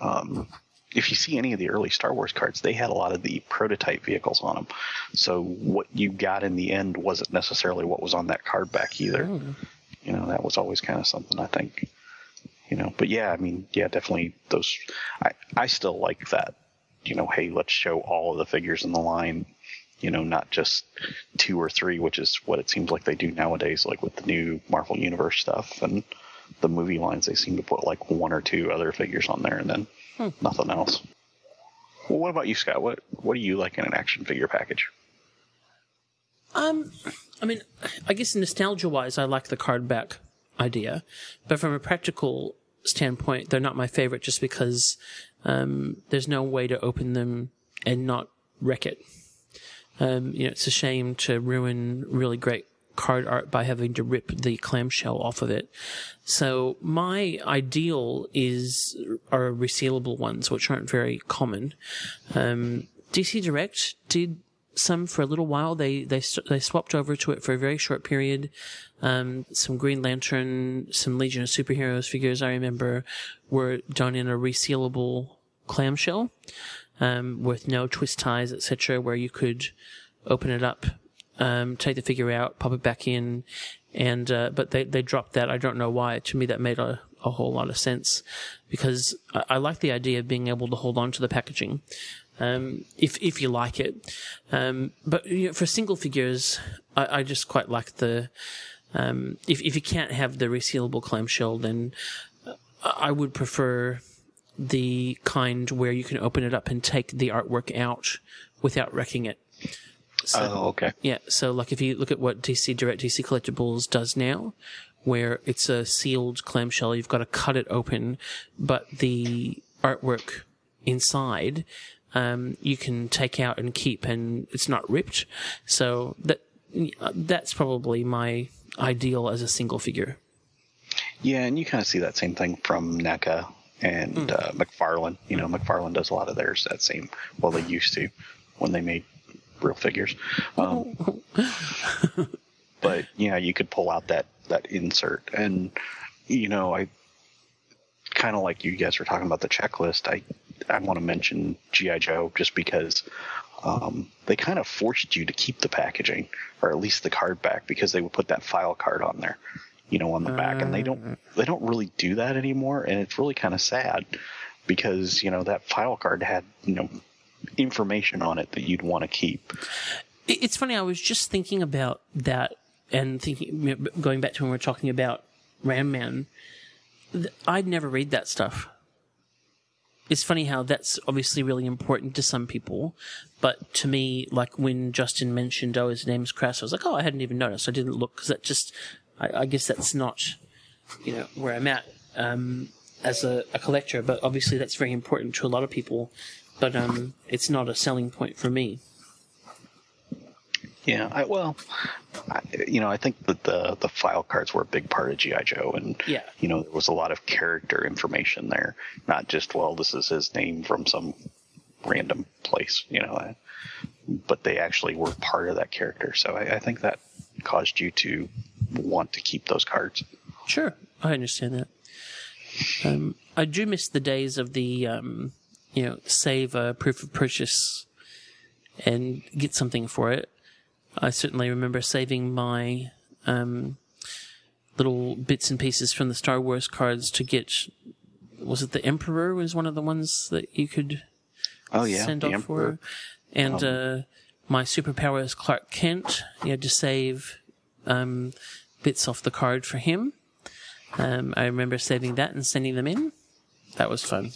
um, if you see any of the early Star Wars cards, they had a lot of the prototype vehicles on them. So what you got in the end wasn't necessarily what was on that card back either. You know, that was always kind of something I think. You know, but yeah, I mean, yeah, definitely those. I I still like that. You know, hey, let's show all of the figures in the line. You know, not just two or three, which is what it seems like they do nowadays, like with the new Marvel Universe stuff and the movie lines. They seem to put like one or two other figures on there and then Hmm. nothing else. Well, what about you, Scott? What what do you like in an action figure package? Um, I mean, I guess nostalgia wise, I like the card back idea, but from a practical standpoint, they're not my favorite just because um, there's no way to open them and not wreck it. Um, you know, it's a shame to ruin really great card art by having to rip the clamshell off of it. So my ideal is are resealable ones, which aren't very common. Um, DC Direct did some for a little while. They they they swapped over to it for a very short period. Um, some Green Lantern, some Legion of Superheroes figures I remember were done in a resealable clamshell um, with no twist ties, etc., where you could open it up, um, take the figure out, pop it back in, and uh, but they they dropped that. I don't know why. To me, that made a, a whole lot of sense because I, I like the idea of being able to hold on to the packaging. Um, if if you like it, um, but you know, for single figures, I, I just quite like the. Um, if if you can't have the resealable clamshell, then I I would prefer the kind where you can open it up and take the artwork out without wrecking it. oh, okay. Yeah, so like if you look at what DC Direct DC Collectibles does now, where it's a sealed clamshell, you've got to cut it open, but the artwork inside um, you can take out and keep, and it's not ripped. So that that's probably my ideal as a single figure. Yeah, and you kind of see that same thing from NECA and uh, McFarlane. You know, McFarlane does a lot of theirs that same. Well, they used to when they made real figures. Um, but yeah, you could pull out that that insert, and you know, I kind of like you guys were talking about the checklist. I I want to mention GI Joe just because um, they kind of forced you to keep the packaging or at least the card back because they would put that file card on there, you know, on the back, and they don't uh. they don't really do that anymore, and it's really kind of sad because you know that file card had you know information on it that you'd want to keep. It's funny. I was just thinking about that and thinking, going back to when we were talking about Ram Man. I'd never read that stuff. It's funny how that's obviously really important to some people, but to me, like when Justin mentioned, "Oh, his name's Krass," I was like, "Oh, I hadn't even noticed. I didn't look because that just, I, I guess that's not, you know, where I'm at um, as a, a collector. But obviously, that's very important to a lot of people. But um, it's not a selling point for me. Yeah, I, well, I, you know, I think that the the file cards were a big part of GI Joe, and Yeah. you know, there was a lot of character information there, not just well, this is his name from some random place, you know, but they actually were part of that character. So I, I think that caused you to want to keep those cards. Sure, I understand that. Um, I do miss the days of the, um, you know, save a proof of purchase and get something for it. I certainly remember saving my um, little bits and pieces from the Star Wars cards to get. Was it the Emperor? Was one of the ones that you could Oh yeah, send off Emperor. for, and Um, uh, my superpower is Clark Kent. You had to save um, bits off the card for him. Um, I remember saving that and sending them in. That was fun.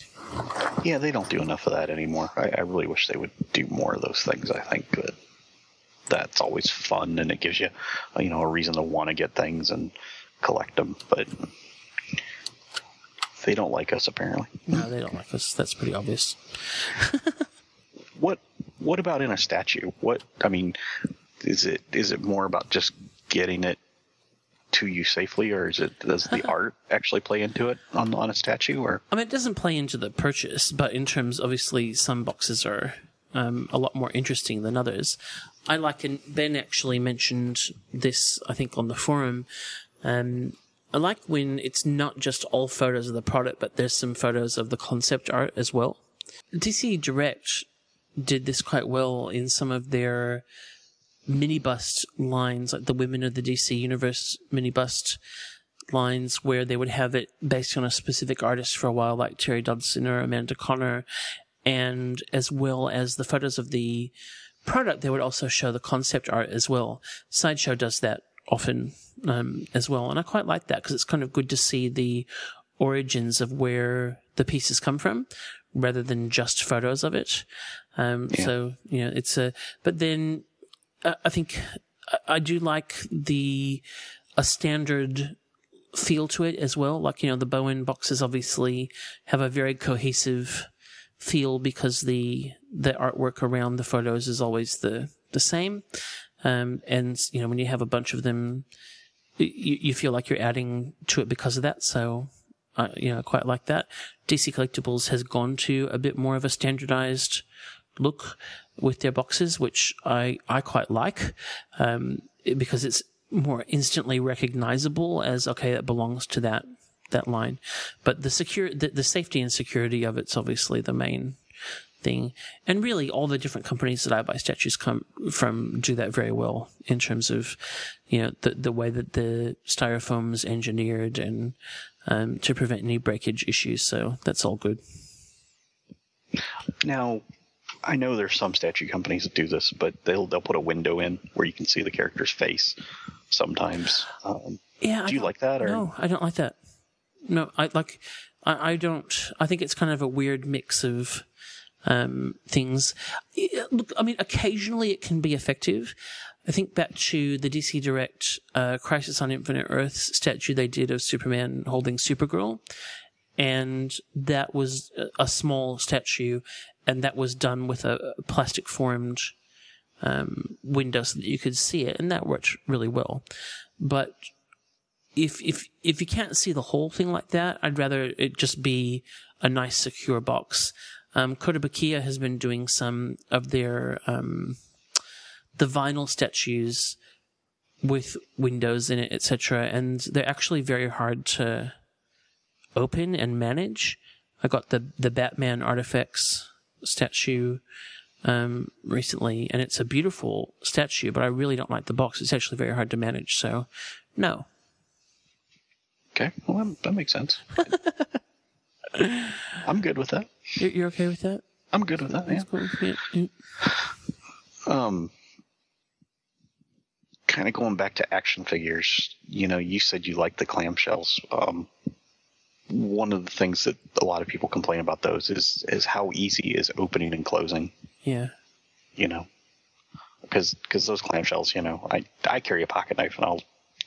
Yeah, they don't do enough of that anymore. I, I really wish they would do more of those things. I think that that's always fun and it gives you, you know, a reason to want to get things and collect them. But they don't like us apparently. No, they don't like us. That's pretty obvious. What What about in a statue? What I mean, is it is it more about just getting it to you safely, or is it does the art actually play into it on on a statue? Or I mean, it doesn't play into the purchase, but in terms, obviously, some boxes are um, a lot more interesting than others. I like, and Ben actually mentioned this, I think, on the forum. Um, I like when it's not just all photos of the product, but there's some photos of the concept art as well. DC Direct did this quite well in some of their mini bust lines, like the Women of the DC Universe mini bust lines, where they would have it based on a specific artist for a while, like Terry Dodson or Amanda Conner, and as well as the photos of the product, they would also show the concept art as well. Sideshow does that often um, as well, and I quite like that because it's kind of good to see the origins of where the pieces come from rather than just photos of it. Um, Yeah. So you know, it's a. But then I think I- I do like the a standard feel to it as well. Like you know, the Bowen boxes obviously have a very cohesive feel because the the artwork around the photos is always the the same. Um, and you know, when you have a bunch of them, you, you feel like you're adding to it because of that. So, uh, you know, I quite like that. DC Collectibles has gone to a bit more of a standardized look with their boxes, which I, I quite like, um, because it's more instantly recognizable as, okay, that belongs to that, that line. But the secure, the, the safety and security of it's obviously the main thing. And really, all the different companies that I buy statues come from do that very well in terms of, you know, the the way that the styrofoam's engineered and um, to prevent any breakage issues. So that's all good. Now, I know there's some statue companies that do this, but they'll they'll put a window in where you can see the character's face. Sometimes, um, Yeah. Do you like that? Or No, I don't like that. No, I like. I, I don't. I think it's kind of a weird mix of um, things. Look, I mean, occasionally it can be effective. I think back to the DC Direct uh, Crisis on Infinite Earths statue they did of Superman holding Supergirl, and that was a small statue, and that was done with a plastic formed um, window so that you could see it, and that worked really well. But if if if you can't see the whole thing like that, I'd rather it just be a nice secure box. Um, Kotobukiya has been doing some of their um, the vinyl statues with windows in it, etc., and they're actually very hard to open and manage. I got the the Batman ARTFX statue um, recently, and it's a beautiful statue, but I really don't like the box. It's actually very hard to manage. So, no. okay, well that, that makes sense. I'm good with that. You're, you're okay with that? I'm good with that. Yeah. Cool. Yeah, yeah. Um, kind of going back to action figures. You know, you said you like the clamshells. Um, one of the things that a lot of people complain about those is is how easy is opening and closing. Yeah. You know, because because those clamshells, you know, I I carry a pocket knife and I'll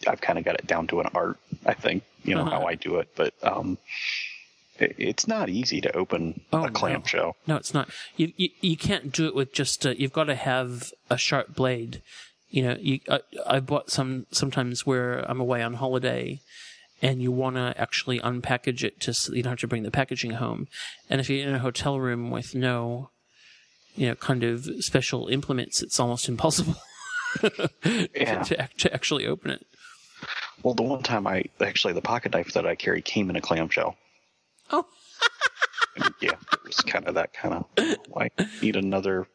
I've kind of got it down to an art. I think you know Uh-huh. how I do it, but um, it, it's not easy to open Oh, a no. clamshell. No, it's not. You you, you can't do it with just. Uh, you've got to have a sharp blade. You know, you. I, I bought some sometimes where I'm away on holiday, and you want to actually unpackage it to so you don't have to bring the packaging home. And if you're in a hotel room with no, you know, kind of special implements, it's almost impossible Yeah. to, to actually open it. Well, the one time I actually the pocket knife that I carry came in a clamshell. Oh. Yeah, it was kind of that kind of. I need another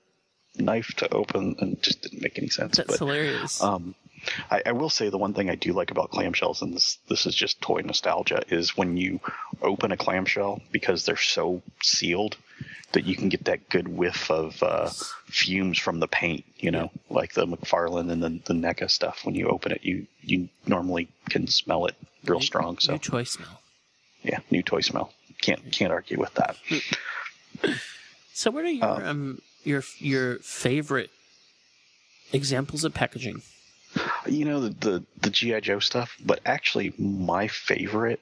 knife to open, and just didn't make any sense. That's but, hilarious. Um, I, I will say the one thing I do like about clamshells, and this this is just toy nostalgia, is when you open a clamshell because they're so sealed that you can get that good whiff of uh, fumes from the paint. You know, like the McFarlane and the the NECA stuff. When you open it, you you normally can smell it real strong. So New toy smell. yeah, new toy smell. Can't can't argue with that. So, what are your um your your favorite examples of packaging? You know the the, the GI Joe stuff, but actually my favorite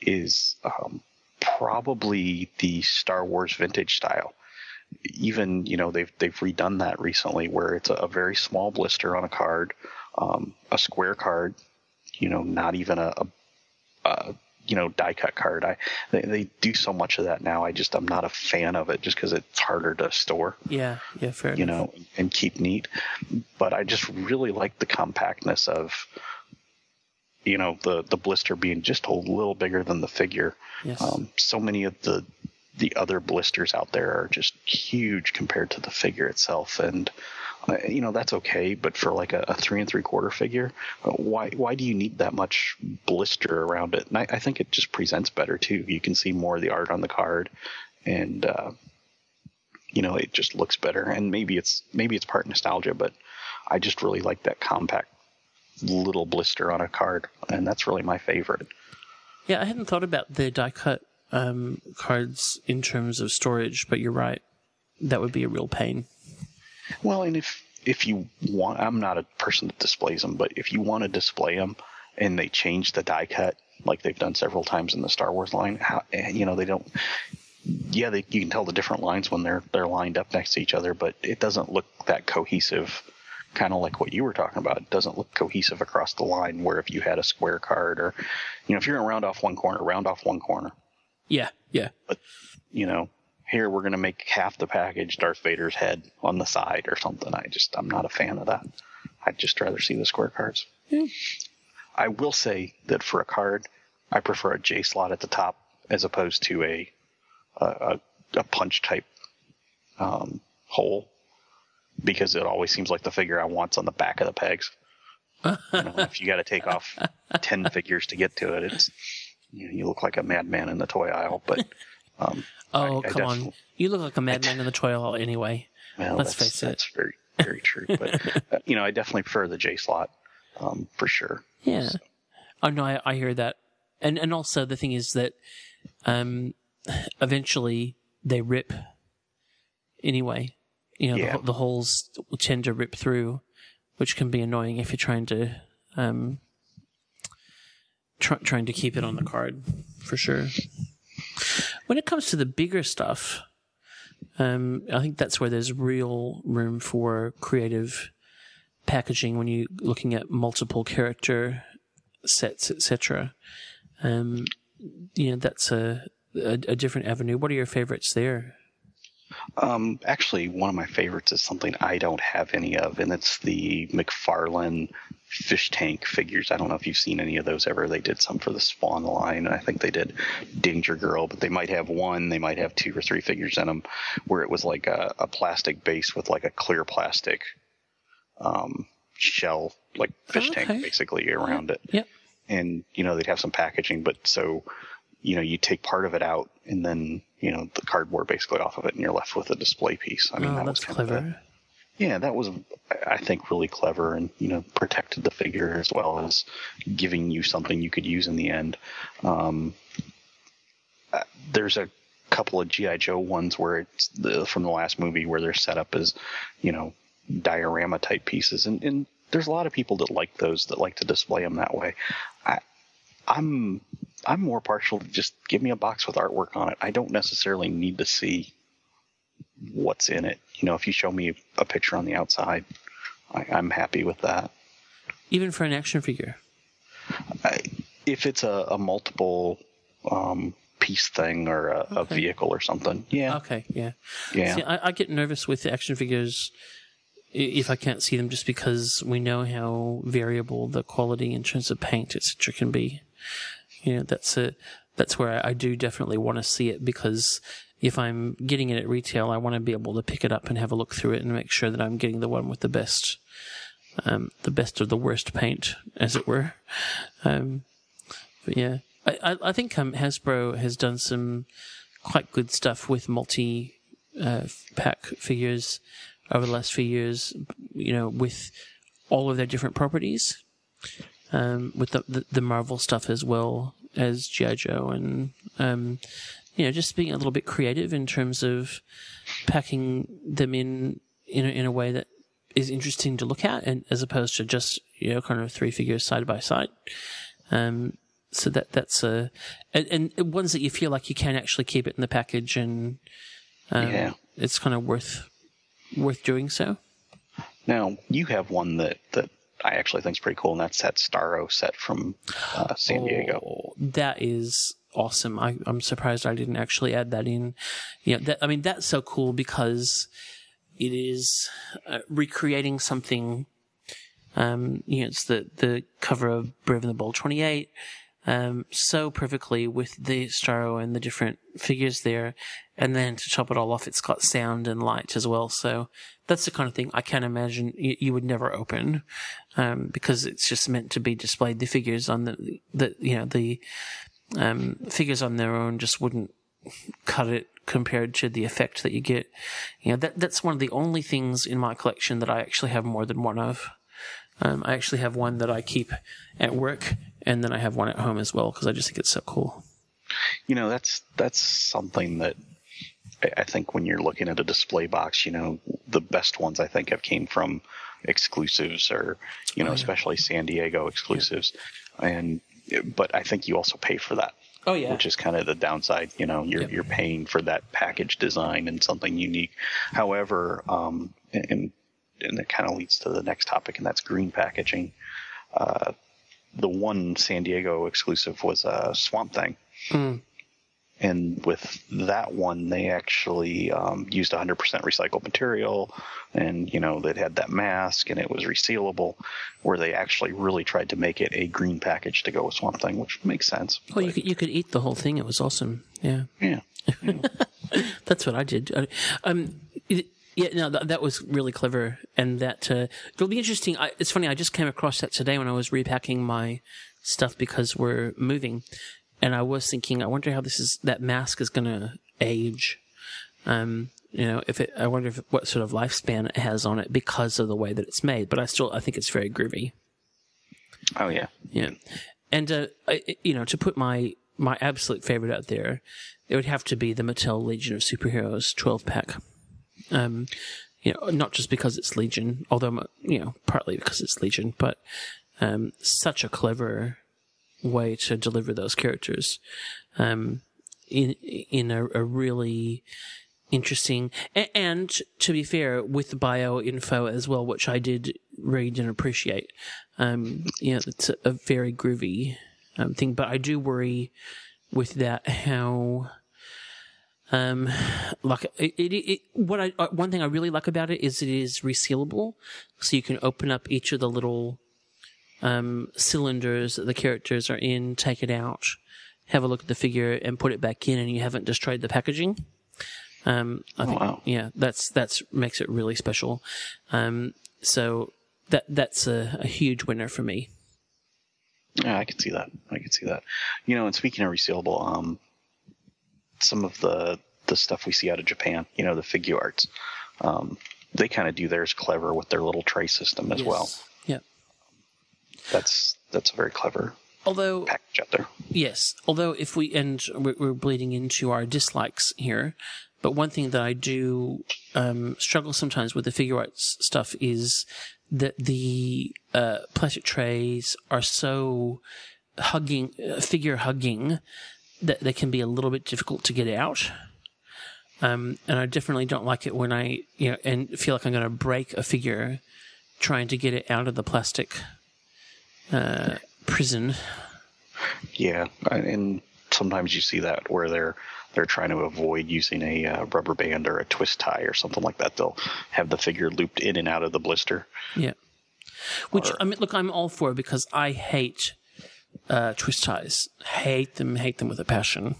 is um, probably the Star Wars vintage style. Even you know they've they've redone that recently, where it's a, a very small blister on a card, um, a square card. You know, not even a, a, a you know die cut card. I they, they do so much of that now. I just I'm not a fan of it just because it's harder to store Yeah, yeah, fair you enough. know, and keep neat. But I just really like the compactness of, you know, the the blister being just a little bigger than the figure. Yes. Um, so many of the the other blisters out there are just huge compared to the figure itself, and you know that's okay. But for like a, a three and three quarter figure, uh, why why do you need that much blister around it? And I, I think it just presents better too. You can see more of the art on the card, and uh, you know it just looks better and maybe it's maybe it's part nostalgia but i just really like that compact little blister on a card and that's really my favorite Yeah, I hadn't thought about the die cut um, cards in terms of storage, but you're right. That would be a real pain. Well and if if you want i'm not a person that displays them but if you want to display them and they change the die cut like they've done several times in the star wars line how eh, you know they don't yeah they, you can tell the different lines when they're they're lined up next to each other but it doesn't look that cohesive kind of like what you were talking about it doesn't look cohesive across the line where if you had a square card or you know if you're going to round off one corner round off one corner Yeah, yeah. But you know here we're going to make half the package darth vader's head on the side or something. I just i'm not a fan of that. I'd just rather see the square cards. I will say that for a card i prefer a j slot at the top as opposed to a a, a, punch type um, hole because it always seems like the figure i want's on the back of the pegs. You know, if you got to take off 10 figures to get to it it's you, know, you look like a madman in the toy aisle but um, Oh, I- I come on. You look like a madman in the toy aisle anyway. Well, Let's face it. That's very, very true. But uh, you know, I definitely prefer the J slot um, for sure. Yeah. Oh no, I, I hear that, and and also the thing is that, um, eventually they rip. Anyway, you know Yeah. the, the holes tend to rip through, which can be annoying if you're trying to, um, try, trying to keep it on the card, for sure. When it comes to the bigger stuff, um, I think that's where there's real room for creative packaging when you're looking at multiple character sets, etc. Um, you know, that's a, a a different avenue. What are your favorites there? Um, actually, one of my favorites is something I don't have any of, and it's the McFarlane fish tank figures. I don't know if you've seen any of those ever. They did some for the Spawn line, and I think they did Danger Girl, but they might have one, they might have two or three figures in them, where it was like a, a plastic base with like a clear plastic um, shell, like fish Okay. tank, basically around it. Yep. and you know they'd have some packaging but so you know you take part of it out and then you know the cardboard basically off of it and you're left with a display piece i mean oh, that that's was kind of clever. a, yeah that was i think really clever and you know protected the figure as well as giving you something you could use in the end. Um, uh, there's a couple of gi joe ones where it's the, from the last movie where they're set up as you know diorama type pieces. And, and there's a lot of people that like those that like to display them that way. I, i'm i'm more partial to just give me a box with artwork on it. I don't necessarily need to see what's in it you know if you show me a picture on the outside I, i'm happy with that Even for an action figure. I, if it's a, a multiple um, piece thing or a, a vehicle or something yeah Okay, yeah. yeah See, I, I get nervous with action figures if I can't see them, just because we know how variable the quality in terms of paint, etc., can be. You know, that's a that's where I, I do definitely want to see it because if I'm getting it at retail, I want to be able to pick it up and have a look through it and make sure that I'm getting the one with the best, um, the best of the worst paint, as it were. Um, but yeah, I, I, I think um, Hasbro has done some quite good stuff with multi uh, pack figures over the last few years. You know, with all of their different properties, um, with the, the the Marvel stuff as well as GI Joe, and um, you know, just being a little bit creative in terms of packing them in in a, in a way that is interesting to look at, and as opposed to just you know, kind of three figures side by side. Um, so that that's a and, and ones that you feel like you can actually keep it in the package and um, Yeah. it's kind of worth worth doing so. now you have one that that I actually think is pretty cool, and that's that Starro set from uh, San Diego. Oh, that is awesome. I, I'm surprised I didn't actually add that in. You know, that, I mean, that's so cool because it is uh, recreating something. Um, you know, it's the, the cover of Brave and the Bold 28, um, so perfectly with the Starro and the different figures there. And then to top it all off, it's got sound and light as well. So that's the kind of thing I can imagine you, you would never open, um, because it's just meant to be displayed. The figures on the, the, you know, the, um, figures on their own just wouldn't cut it compared to the effect that you get. You know, that, that's one of the only things in my collection that I actually have more than one of. Um, I actually have one that I keep at work, and then I have one at home as well because I just think it's so cool. You know, that's that's something that I- think when you're looking at a display box, you know, the best ones I think have came from exclusives or you know, Oh, yeah. especially San Diego exclusives, and but I think you also pay for that. Oh yeah, which is kind of the downside. You know, you're you're paying for that package design and something unique. However, um, and and that kind of leads to the next topic, and that's green packaging. Uh, the one San Diego exclusive was a Swamp Thing, Mm. And with that one, they actually um, used 100% recycled material, and you know, that had that mask, and it was resealable. Where they actually really tried to make it a green package to go with Swamp Thing, which makes sense. Well, you could you could eat the whole thing. It was awesome. Yeah. Yeah. That's what I did. Um, it, yeah, no, that, that was really clever, and that uh, it'll be interesting. I, it's funny. I just came across that today when I was repacking my stuff because we're moving, and I was thinking, I wonder how this is that mask is going to age. Um, you know, if it, I wonder if what sort of lifespan it has on it because of the way that it's made. But I still, I think it's very groovy. Oh yeah, yeah. And uh, I, you know, to put my my absolute favorite out there, it would have to be the Mattel Legion of Superheroes 12 pack. Um, you know, not just because it's Legion, although you know, partly because it's Legion, but um, such a clever way to deliver those characters um, in in a, a really interesting a- and to be fair with the bio info as well which i did read and appreciate. Um you know it's a, a very groovy um, thing but i do worry with that how um like it, it, it what i uh, one thing i really like about it is it is resealable. So you can open up each of the little um cylinders that the characters are in take it out have a look at the figure and put it back in and you haven't destroyed the packaging um, I think, yeah, that's that's makes it really special. Um, so that that's a, a huge winner for me. Yeah, I can see that. I can see that. You know, and speaking of resealable, um, some of the the stuff we see out of Japan, you know, the Figuarts, um, they kind of do theirs clever with their little tray system as Yes. well. That's that's a very clever Although package out there. Yes, although if we and we're, we're bleeding into our dislikes here, but one thing that I do um, struggle sometimes with the Figuarts stuff is that the uh, plastic trays are so hugging, uh, figure hugging, that they can be a little bit difficult to get out. Um, and I definitely don't like it when I, you know, and feel like I'm going to break a figure trying to get it out of the plastic uh, prison. Yeah, and sometimes you see that where they're they're trying to avoid using a uh, rubber band or a twist tie or something like that. They'll have the figure looped in and out of the blister. Yeah. Which I mean, look, I'm all for because I hate uh, twist ties. Hate them. Hate them with a passion.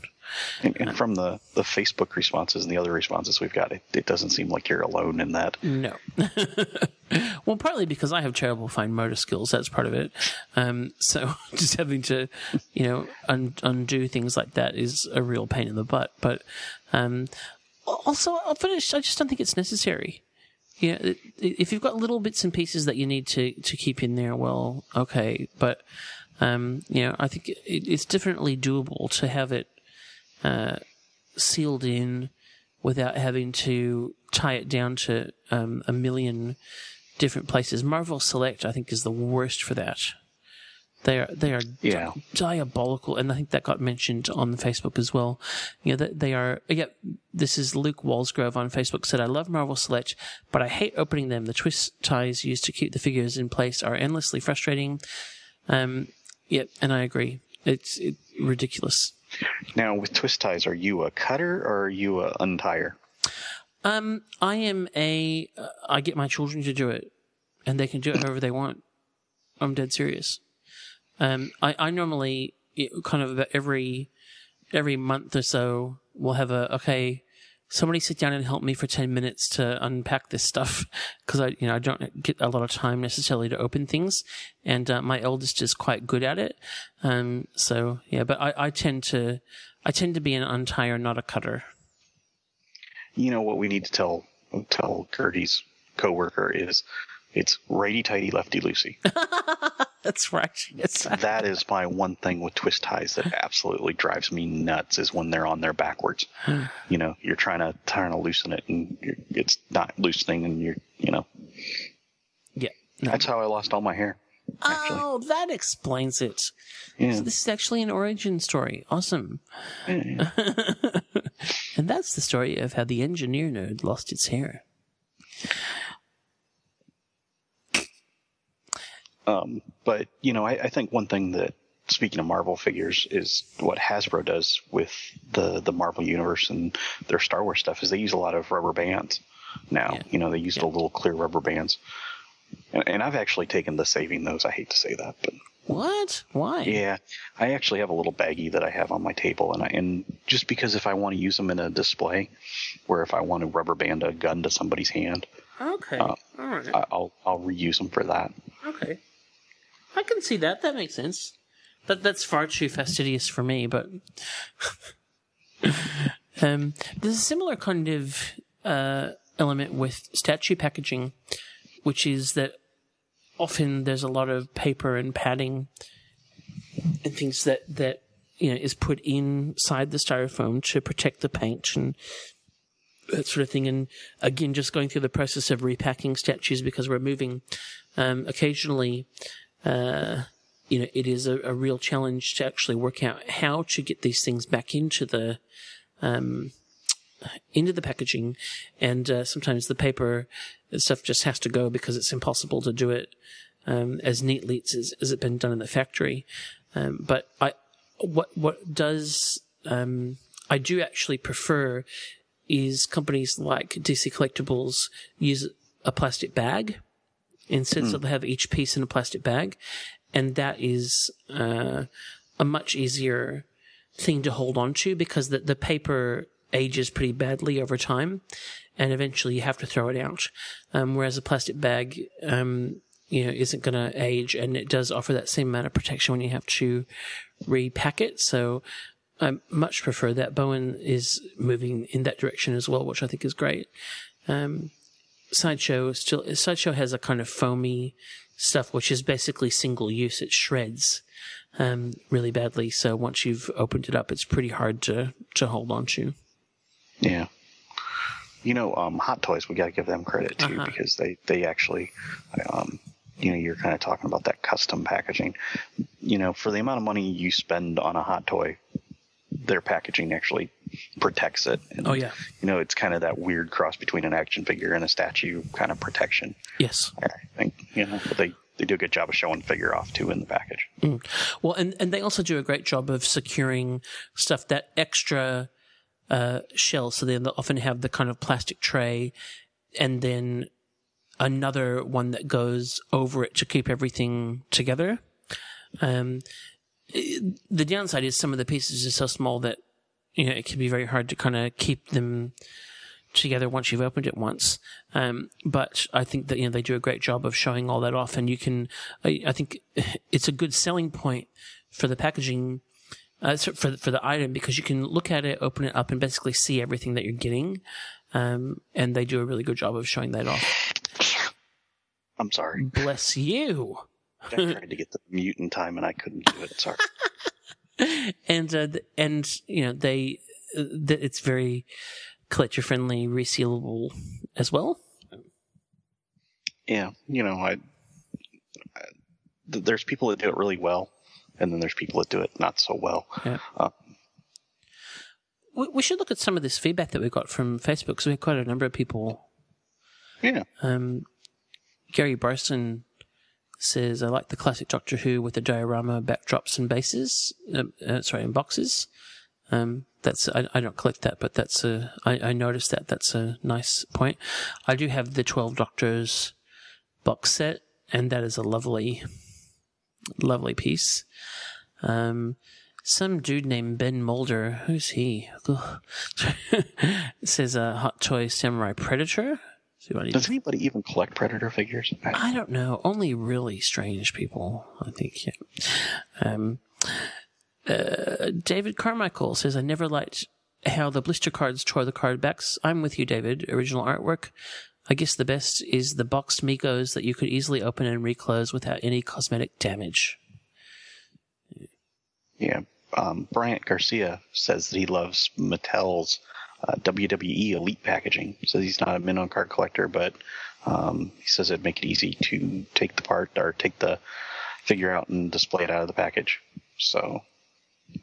And, and from the, the Facebook responses and the other responses we've got, it, it doesn't seem like you're alone in that. No. well, partly because I have terrible fine motor skills. That's part of it. Um, so just having to, you know, un- undo things like that is a real pain in the butt. But um, also, I'll finish. I just don't think it's necessary. Yeah, if you've got little bits and pieces that you need to, to keep in there, well, okay. But um, you know, I think it, it's definitely doable to have it uh, sealed in without having to tie it down to um, a million different places. Marvel Select, I think, is the worst for that. They are they are Yeah. diabolical, and I think that got mentioned on Facebook as well. You know, they, they are. Yeah, this is Luke Walsgrove on Facebook said, "I love Marvel Select, but I hate opening them. The twist ties used to keep the figures in place are endlessly frustrating." Um, yeah, and I agree. It's it, ridiculous. Now, with twist ties, are you a cutter or are you a untire? Um, I am a. Uh, I get my children to do it, and they can do it however they want. I'm dead serious. Um, I, I normally kind of every every month or so we'll have a okay. Somebody sit down and help me for ten minutes to unpack this stuff because I, you know, I don't get a lot of time necessarily to open things, and uh, my eldest is quite good at it. Um, so yeah, but I, I tend to, I tend to be an untire, not a cutter. You know what we need to tell tell Gertie's coworker is it's righty tighty lefty loosey. That's right. Yes. that is my one thing with twist ties that absolutely drives me nuts is when they're on there backwards. you know, you're trying to trying to loosen it and you're, it's not loosening, and you're you know. Yeah. That's how I lost all my hair. Oh, that explains it. Yeah. So this is actually an origin story. Awesome. and that's the story of how the engineer nerd lost its hair. Um, but you know, I, I think one thing that speaking of Marvel figures is what Hasbro does with the the Marvel universe and their Star Wars stuff is they use a lot of rubber bands now. You know, they use the little clear rubber bands, and, and I've actually taken to saving those. I hate to say that, but What? Why? yeah, I actually have a little baggie that I have on my table, and I and just because if I want to use them in a display, where if I want to rubber band a gun to somebody's hand, Okay. Uh, All right. I- I'll I'll reuse them for that. okay. I can see that. That makes sense. That that's far too fastidious for me, but um, there's a similar kind of uh, element with statue packaging, which is that often there's a lot of paper and padding and things that that you know is put inside the styrofoam to protect the paint and that sort of thing. And again, just going through the process of repacking statues because we're moving. Um, occasionally, uh, you know, it is a, a real challenge to actually work out how to get these things back into the um, into the packaging, and uh, sometimes the paper stuff just has to go because it's impossible to do it um, as neatly as, as it's been done in the factory. Um, but I, what what does um, I do actually prefer is companies like DC Collectibles use a plastic bag instead, so they have each piece in a plastic bag, and that is uh, a much easier thing to hold on to because the, the paper ages pretty badly over time, and eventually you have to throw it out. Um, whereas a plastic bag, um, you know, isn't going to age, and it does offer that same amount of protection when you have to repack it. So I much prefer that. Bowen is moving in that direction as well, which I think is great. Um, Sideshow still Sideshow has a kind of foamy stuff, which is basically single use. It shreds um, really badly. So once you've opened it up, it's pretty hard to to hold on to. Yeah. You know, um, Hot Toys, we got to give them credit too Uh-huh. because they they actually, um, you know, you're kind of talking about that custom packaging. You know, for the amount of money you spend on a hot toy, their packaging actually protects it. And, Oh, yeah. You know, it's kind of that weird cross between an action figure and a statue kind of protection. Yes. I think you know, they they do a good job of showing the figure off too in the package. Mm. Well, and, and they also do a great job of securing stuff that extra uh, shell. So they often have the kind of plastic tray and then another one that goes over it to keep everything together. Um, the downside is some of the pieces are so small that you know it can be very hard to kind of keep them together once you've opened it once. Um, but I think that you know they do a great job of showing all that off, and you can. I, I think it's a good selling point for the packaging. Uh, for for the item because you can look at it, open it up, and basically see everything that you're getting, um, and they do a really good job of showing that off. I'm sorry. Bless you. I tried to get the mute in time and I couldn't do it. Sorry. and uh, th- and you know they uh, th- it's very collector friendly, resealable as well. yeah, you know, I, I there's people that do it really well, and then there's people that do it not so well. Yeah. Uh, We, we should look at some of this feedback that we got from Facebook because we had quite a number of people. Yeah. Um, Gary Bryson says, I like the classic Doctor Who with the diorama backdrops and bases. Uh, uh, sorry, and boxes. Um, that's I, I don't collect that, but that's a I, I noticed that. That's a nice point. I do have the Twelve Doctors box set, and that is a lovely, lovely piece. Um, some dude named Ben Mulder, who's he? Says a hot toy samurai predator. See what he- Does anybody even collect Predator figures? I don't know. Only really strange people, I think. Yeah. Um, uh, David Carmichael says, I never liked how the blister cards tore the card backs. I'm with you, David. Original artwork. I guess the best is the boxed Megos that you could easily open and reclose without any cosmetic damage. Yeah. Um, Bryant Garcia says that he loves Mattel's uh, WWE Elite packaging. Says he's not a minnow card collector, but um, he says it'd make it easy to take the part or take the figure out and display it out of the package. So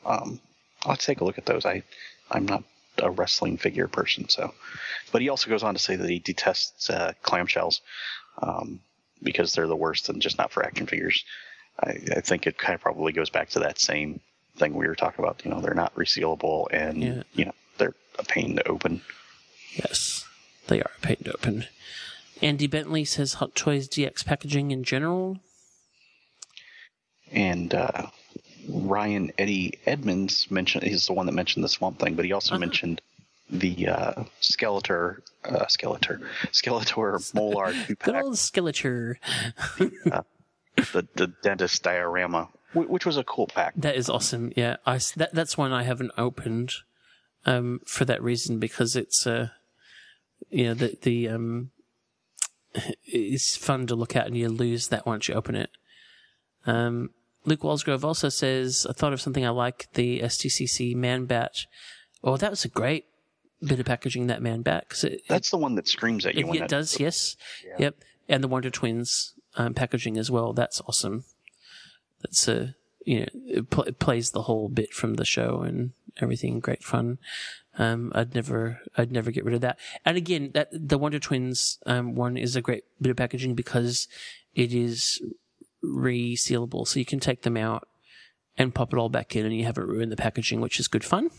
um, I'll take a look at those. I I'm not a wrestling figure person, so. But he also goes on to say that he detests uh, clamshells um, because they're the worst and just not for action figures. I, I think it kind of probably goes back to that same thing we were talking about. You know, they're not resealable and Yeah. you know a pain to open. Yes, they are a pain to open. Andy Bentley says Hot Toys DX packaging in general. And uh, Ryan Eddie Edmonds mentioned he's the one that mentioned the Swamp Thing, but he also mentioned the uh, Skeletor, uh, Skeletor, Skeletor Molar two Good old Skeletor. the the dentist diorama, which was a cool pack. That is awesome. Yeah, I that that's one I haven't opened um, for that reason because it's uh, you know the the um, it's fun to look at and you lose that once you open it. Um, Luke Walsgrove also says, "I thought of something I like the SDCC Man Bat. Oh, that was a great bit of packaging. That Man Bat because it, That's the one that screams at you. it, when it that- does, yes. Yep. And the Wonder Twins um, packaging as well. That's awesome. That's a, you know, it, pl- it plays the whole bit from the show and everything. Great fun. Um, I'd never, I'd never get rid of that. And again, that the Wonder Twins um, one is a great bit of packaging because it is resealable, so you can take them out and pop it all back in, and you haven't ruined the packaging, which is good fun.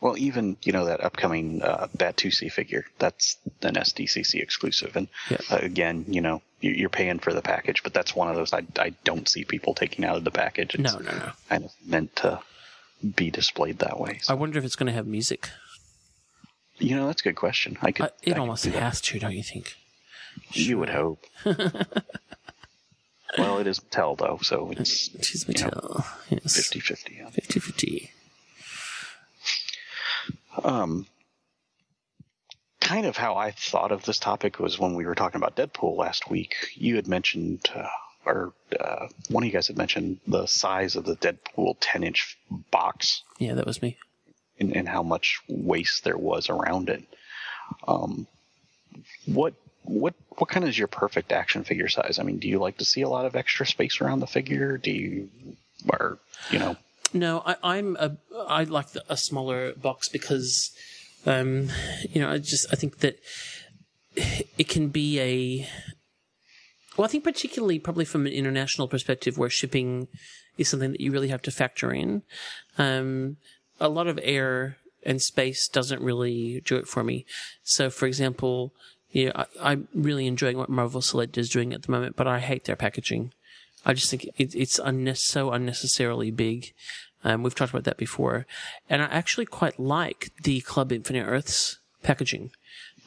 Well, even you know that upcoming uh, Batusi figure, that's an SDCC exclusive, and uh, again, you know, you- you're paying for the package, but that's one of those I, I don't see people taking out of the package. It's No, no, no. Kind of meant to be displayed that way. I wonder if it's going to have music. You know, that's a good question. I could. Uh, it I almost that. has to, don't you think? You would hope. well, it is Mattel though, so it's it is you know, Mattel. Yes. 50-50. yeah. 50-50. Um, kind of how I thought of this topic was when we were talking about Deadpool last week. You had mentioned, uh, or uh, one of you guys had mentioned the size of the Deadpool 10 inch box Yeah, that was me. and, and how much waste there was around it. Um, what what what kind of is your perfect action figure size? I mean, do you like to see a lot of extra space around the figure? Do you, or you know, No, I, I'm a. I like the, a smaller box because, um, you know, I just I think that it can be a. Well, I think particularly probably from an international perspective, where shipping is something that you really have to factor in. Um, a lot of air and space doesn't really do it for me. So, for example, know, I, I'm really enjoying what Marvel Select is doing at the moment, but I hate their packaging. I just think it, it's unne- so unnecessarily big. Um, we've talked about that before. And I actually quite like the Club Infinite Earths packaging.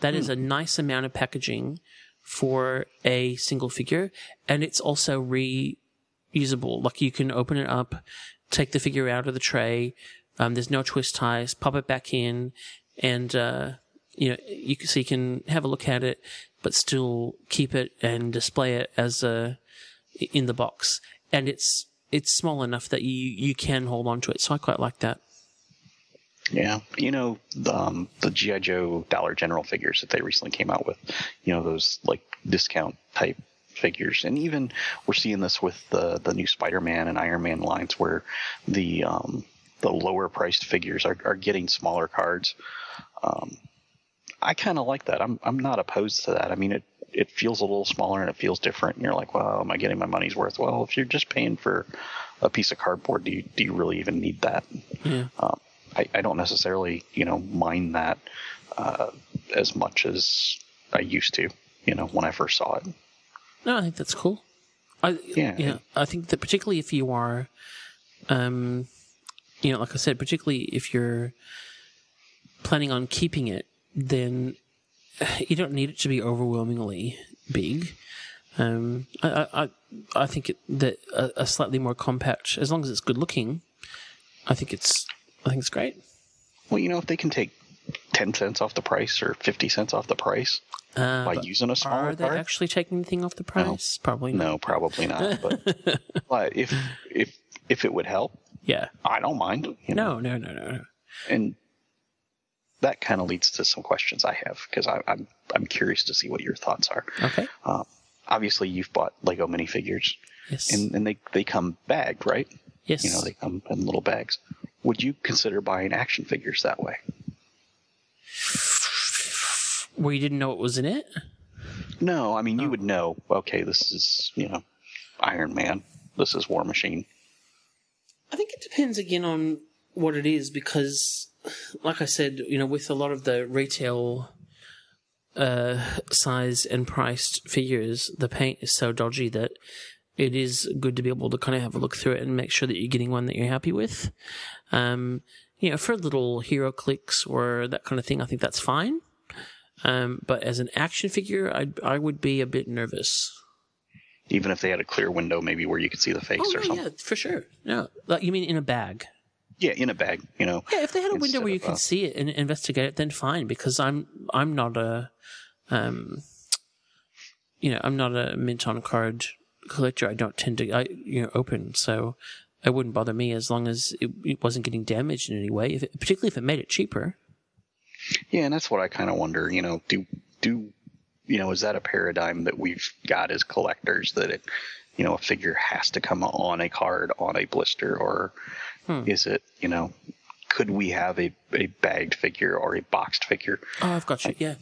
That is a nice amount of packaging for a single figure. And it's also reusable. Like you can open it up, take the figure out of the tray. Um, there's no twist ties, pop it back in and, uh, you know, you can, so you can have a look at it, but still keep it and display it as a, in the box, and it's it's small enough that you you can hold on to it. So I quite like that. Yeah, you know the, um, the GI Joe Dollar General figures that they recently came out with. You know those like discount type figures, and even we're seeing this with the the new Spider-Man and Iron Man lines, where the um, the lower priced figures are, are getting smaller cards. Um, I kind of like that. I'm I'm not opposed to that. I mean, it it feels a little smaller and it feels different. And you're like, well, am I getting my money's worth? Well, if you're just paying for a piece of cardboard, do you do you really even need that? Yeah. Um, I, I don't necessarily, you know, mind that uh, as much as I used to, you know, when I first saw it. No, I think that's cool. I Yeah. yeah, I think that particularly if you are, um, you know, like I said, particularly if you're planning on keeping it, then you don't need it to be overwhelmingly big. Um, I, I, I- think it, that a, a slightly more compact, as long as it's good looking, I think it's, I think it's great. Well, you know, if they can take ten cents off the price or fifty cents off the price Uh, by using a smaller Are they card, actually taking anything off the price? Probably not. no, probably not. But, but if if if it would help, Yeah. I don't mind. You know? No, no, no, no, no. and that kind of leads to some questions I have because I'm I'm curious to see what your thoughts are. Okay. Um, obviously, you've bought Lego minifigures, Yes. and and they they come bagged, right? Yes. You know, they come in little bags. Would you consider buying action figures that way? Where you didn't know what was in it? No, I mean Oh. you would know. Okay, this is you know Iron Man. This is War Machine. I think it depends again on what it is because, like I said, you know, with a lot of the retail uh, size and priced figures, the paint is so dodgy that it is good to be able to kind of have a look through it and make sure that you're getting one that you're happy with. Um, you know, for little HeroClix or that kind of thing, I think that's fine. Um, but as an action figure, I I would be a bit nervous. Even if they had a clear window, maybe where you could see the face Oh or no, something. yeah, for sure. No, like you mean in a bag? Yeah, in a bag. You know. Yeah, if they had a window where you could uh, see it and investigate it, then fine. Because I'm I'm not a, um, you know, I'm not a mint on card collector. I don't tend to I you know open, so it wouldn't bother me as long as it, it wasn't getting damaged in any way. If it, particularly if it made it cheaper. Yeah, and that's what I kind of wonder. You know, do do you know is that a paradigm that we've got as collectors that it, you know, a figure has to come on a card on a blister, or Hmm. is it you know, could we have a, a bagged figure or a boxed figure? Oh, I've got you. Yeah.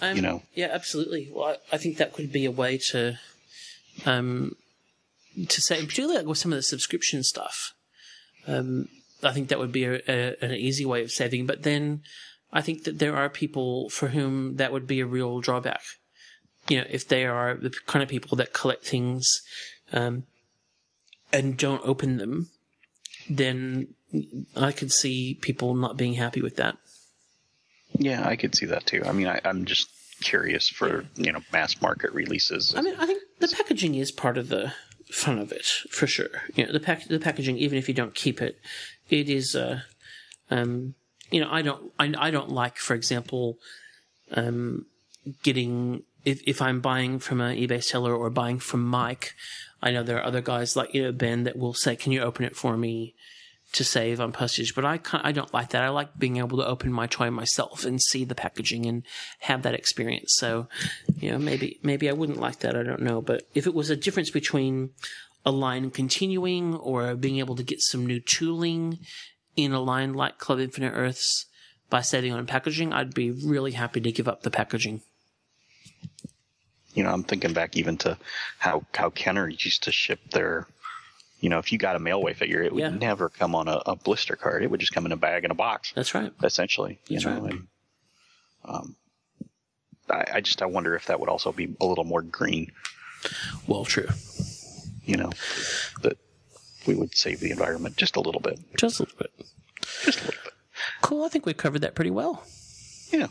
Um, You know. Yeah, absolutely. Well, I, I think that could be a way to, um, to say, particularly like with some of the subscription stuff. Um, I think that would be a, a, an easy way of saving. But then, I think that there are people for whom that would be a real drawback. You know, if they are the kind of people that collect things, um, and don't open them, then I could see people not being happy with that. Yeah, I could see that too. I mean, I, I'm just curious for you know mass market releases. I mean, I think the packaging is part of the fun of it for sure. You know, the pack the packaging, even if you don't keep it, it is. Uh, um, you know, I don't, I, I don't like, for example, um, getting if if I'm buying from an eBay seller or buying from Mike. I know there are other guys like you know Ben that will say, "Can you open it for me?" to save on postage, but I I don't like that. I like being able to open my toy myself and see the packaging and have that experience. So, you know, maybe maybe I wouldn't like that. I don't know, but if it was a difference between a line continuing or being able to get some new tooling in a line like Club Infinite Earths by saving on packaging, I'd be really happy to give up the packaging. You know, I'm thinking back even to how how Kenner used to ship their, you know, if you got a mail-away figure, it would Yeah. never come on a, a blister card. It would just come in a bag and a box. That's right. Essentially, you That's know, right. and um, I, I just I wonder if that would also be a little more green. Well, true. You know, that we would save the environment just a little bit. Just a little bit. Just a little bit. Cool. I think we covered that pretty well. Yeah.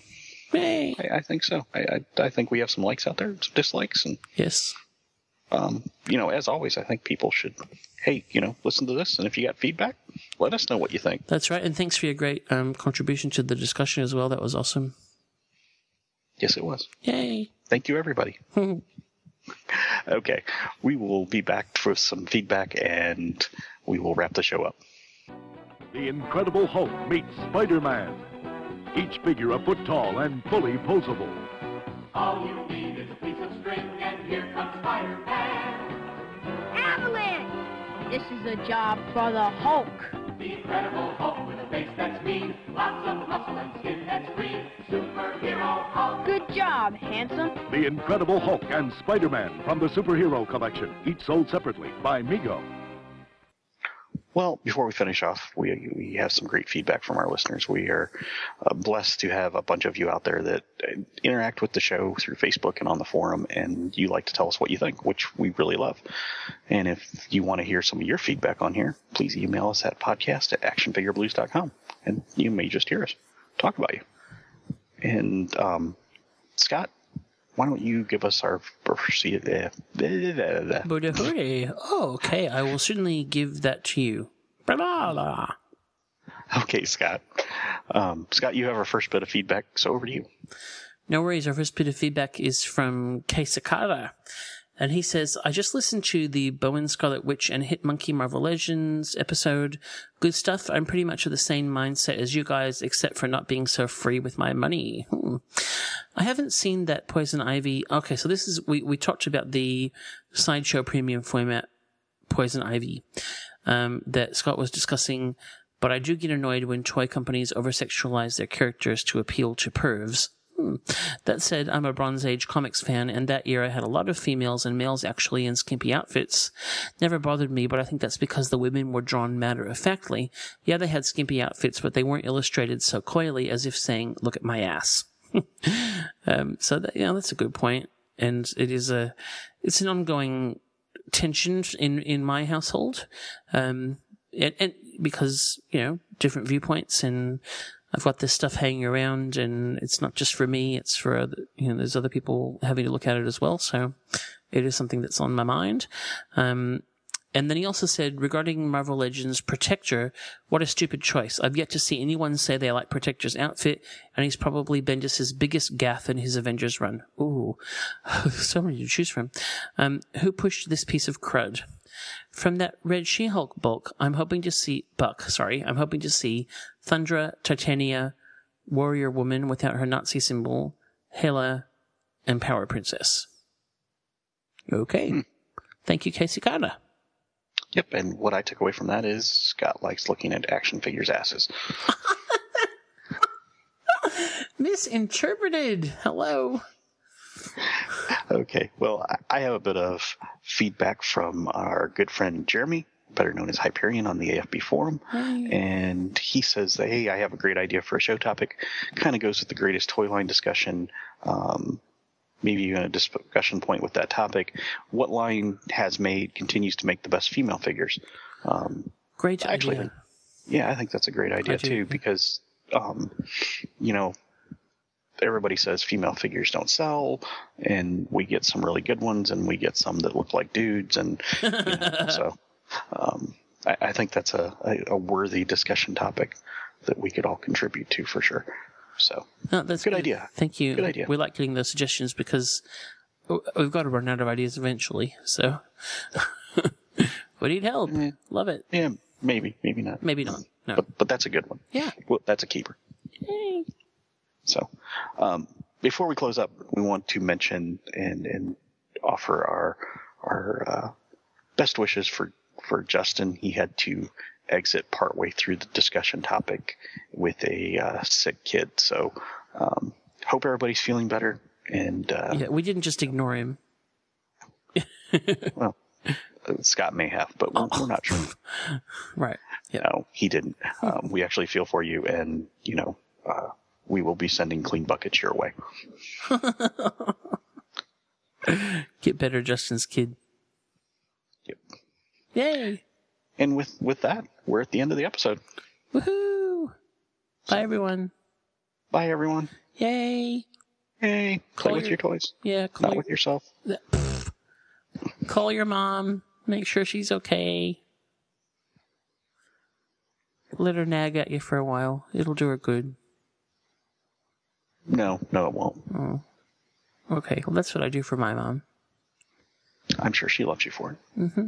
Yay. I, I think so. I, I I think we have some likes out there, some dislikes, and Yes. um, you know, as always, I think people should, hey, you know, listen to this, and if you got feedback, let us know what you think. That's right. And thanks for your great um, contribution to the discussion as well. That was awesome. Yes, it was. Yay. Thank you, everybody. okay, we will be back for some feedback, and we will wrap the show up. The Incredible Hulk meets Spider-Man each figure a foot tall and fully posable. All you need is a piece of string, and here comes Fireman. Avalanche! This is a job for the Hulk. The Incredible Hulk with a face that's mean, lots of muscle and skin that's green, superhero Hulk. Good job, handsome. The Incredible Hulk and Spider-Man from the Superhero Collection, each sold separately by Mego. Well, before we finish off, we we have some great feedback from our listeners. We are uh, blessed to have a bunch of you out there that uh, interact with the show through Facebook and on the forum, and you like to tell us what you think, which we really love. And if you want to hear some of your feedback on here, please email us at podcast at actionfigureblues.com, and you may just hear us talk about you. And um, Scott, why don't you give us our uh. Oh, okay. I will certainly give that to you. Blah, blah, blah. Okay, Scott. Um, Scott, you have our first bit of feedback, so over to you. No worries. Our first bit of feedback is from Kei Sakata. And he says, I just listened to the Bowen Scarlet Witch and Hit Monkey Marvel Legends episode. Good stuff. I'm pretty much of the same mindset as you guys, except for not being so free with my money. Hmm. I haven't seen that Poison Ivy. Okay, so this is, we, we talked about the sideshow premium format Poison Ivy, um, that Scott was discussing, but I do get annoyed when toy companies over-sexualize their characters to appeal to pervs. Hmm. That said, I'm a Bronze Age comics fan, and that era had a lot of females and males actually in skimpy outfits. Never bothered me, but I think that's because the women were drawn matter of factly. Yeah, they had skimpy outfits, but they weren't illustrated so coyly as if saying, look at my ass. um, so that, yeah, that's a good point. And it is a, it's an ongoing tension in, in my household. Um, and, and because, you know, different viewpoints and I've got this stuff hanging around and it's not just for me, it's for you know, there's other people having to look at it as well. So it is something that's on my mind. Um, and then he also said regarding Marvel Legends Protector, what a stupid choice. I've yet to see anyone say they like Protector's outfit, and he's probably Bendis' biggest gaffe in his Avengers run. Ooh, so many to choose from. Um, who pushed this piece of crud? From that Red She-Hulk bulk, I'm hoping to see Buck. Sorry, I'm hoping to see Thundra, Titania, Warrior Woman without her Nazi symbol, Hela, and Power Princess. Okay. Hmm. Thank you, Casey Kata. Yep, and what I took away from that is Scott likes looking at action figures' asses. Misinterpreted. Hello. Okay, well, I- I have a bit of feedback from our good friend Jeremy, better known as Hyperion on the AFB forum, and he says hey, I have a great idea for a show topic. Kind of goes with the greatest toy line discussion. Um, maybe even a discussion point with that topic. What line has made continues to make the best female figures? Um, Great actually idea. yeah, I think that's a great idea too yeah. because, um, you know, everybody says female figures don't sell, and we get some really good ones, and we get some that look like dudes, and you know, so um, I, I think that's a, a, a worthy discussion topic that we could all contribute to for sure. So No, that's good idea. Thank you. Good idea. We like getting those suggestions because we've got to run out of ideas eventually. So we need help. Love it. Yeah, maybe, maybe not. Maybe not. No. But but that's a good one. Yeah. Well, that's a keeper. Yay. So, um, before we close up, we want to mention and, and offer our our uh, best wishes for for Justin. He had to exit partway through the discussion topic with a uh, sick kid. So, um, hope everybody's feeling better. And uh, yeah, we didn't just ignore him. well, Scott may have, but we're, we're not sure. Right. No, he didn't. Um, we actually feel for you, and you know, uh, we will be sending clean buckets your way. Get better, Justin's kid. Yep. Yay! And with with that, we're at the end of the episode. Woohoo! Bye, everyone. Bye, everyone. Yay! Yay! Play Call with your- your toys, Yeah, call not your, with yourself. call your mom. Make sure she's okay. Let her nag at you for a while. It'll do her good. No, no, it won't. Oh. Okay, well, that's what I do for my mom. I'm sure she loves you for it. Mm-hmm.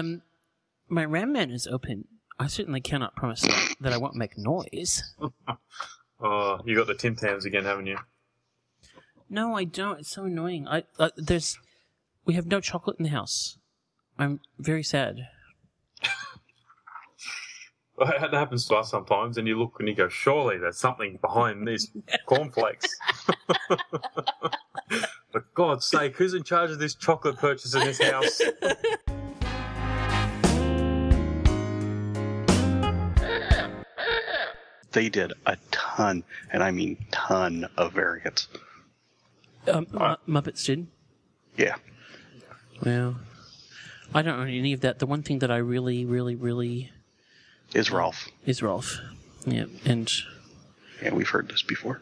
Um, my Ram Man is open. I certainly cannot promise that, that I won't make noise. Oh, you got the Tim Tams again, haven't you? No, I don't. It's so annoying. I uh, there's we have no chocolate in the house. I'm very sad. That happens to us sometimes, and you look and you go, surely there's something behind these cornflakes. For God's sake, who's in charge of this chocolate purchase in this house? They did a ton, and I mean ton of variants. Um, Mu- Muppets did. Yeah. Well, I don't own any of that. The one thing that I really, really, really Is Ralph. is Ralph. Yeah, and Yeah, we've heard this before.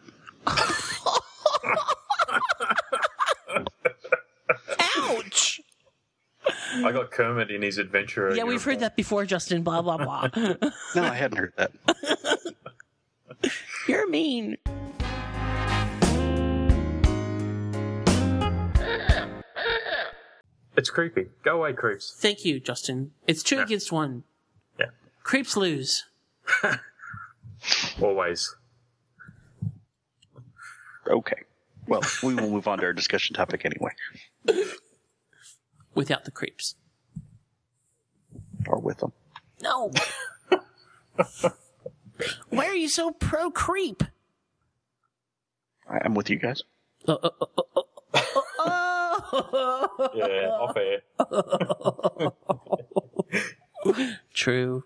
ouch. I got Kermit in his adventure. Yeah, we've heard that before, Justin. Blah blah blah. No, I hadn't heard that. You're mean. It's creepy. Go away, creeps. Thank you, Justin. It's two against one. Yeah. Creeps lose. Always. Okay. Well, we will move on to our discussion topic anyway. Without the creeps. Or with them. No. Why are you so pro creep? I- I'm with you guys. Uh, uh, uh, Yeah, off air. True.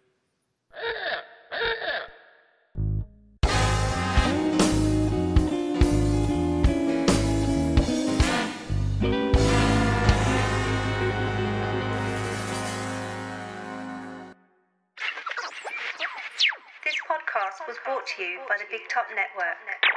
podcast was brought to you by the Big Top Network.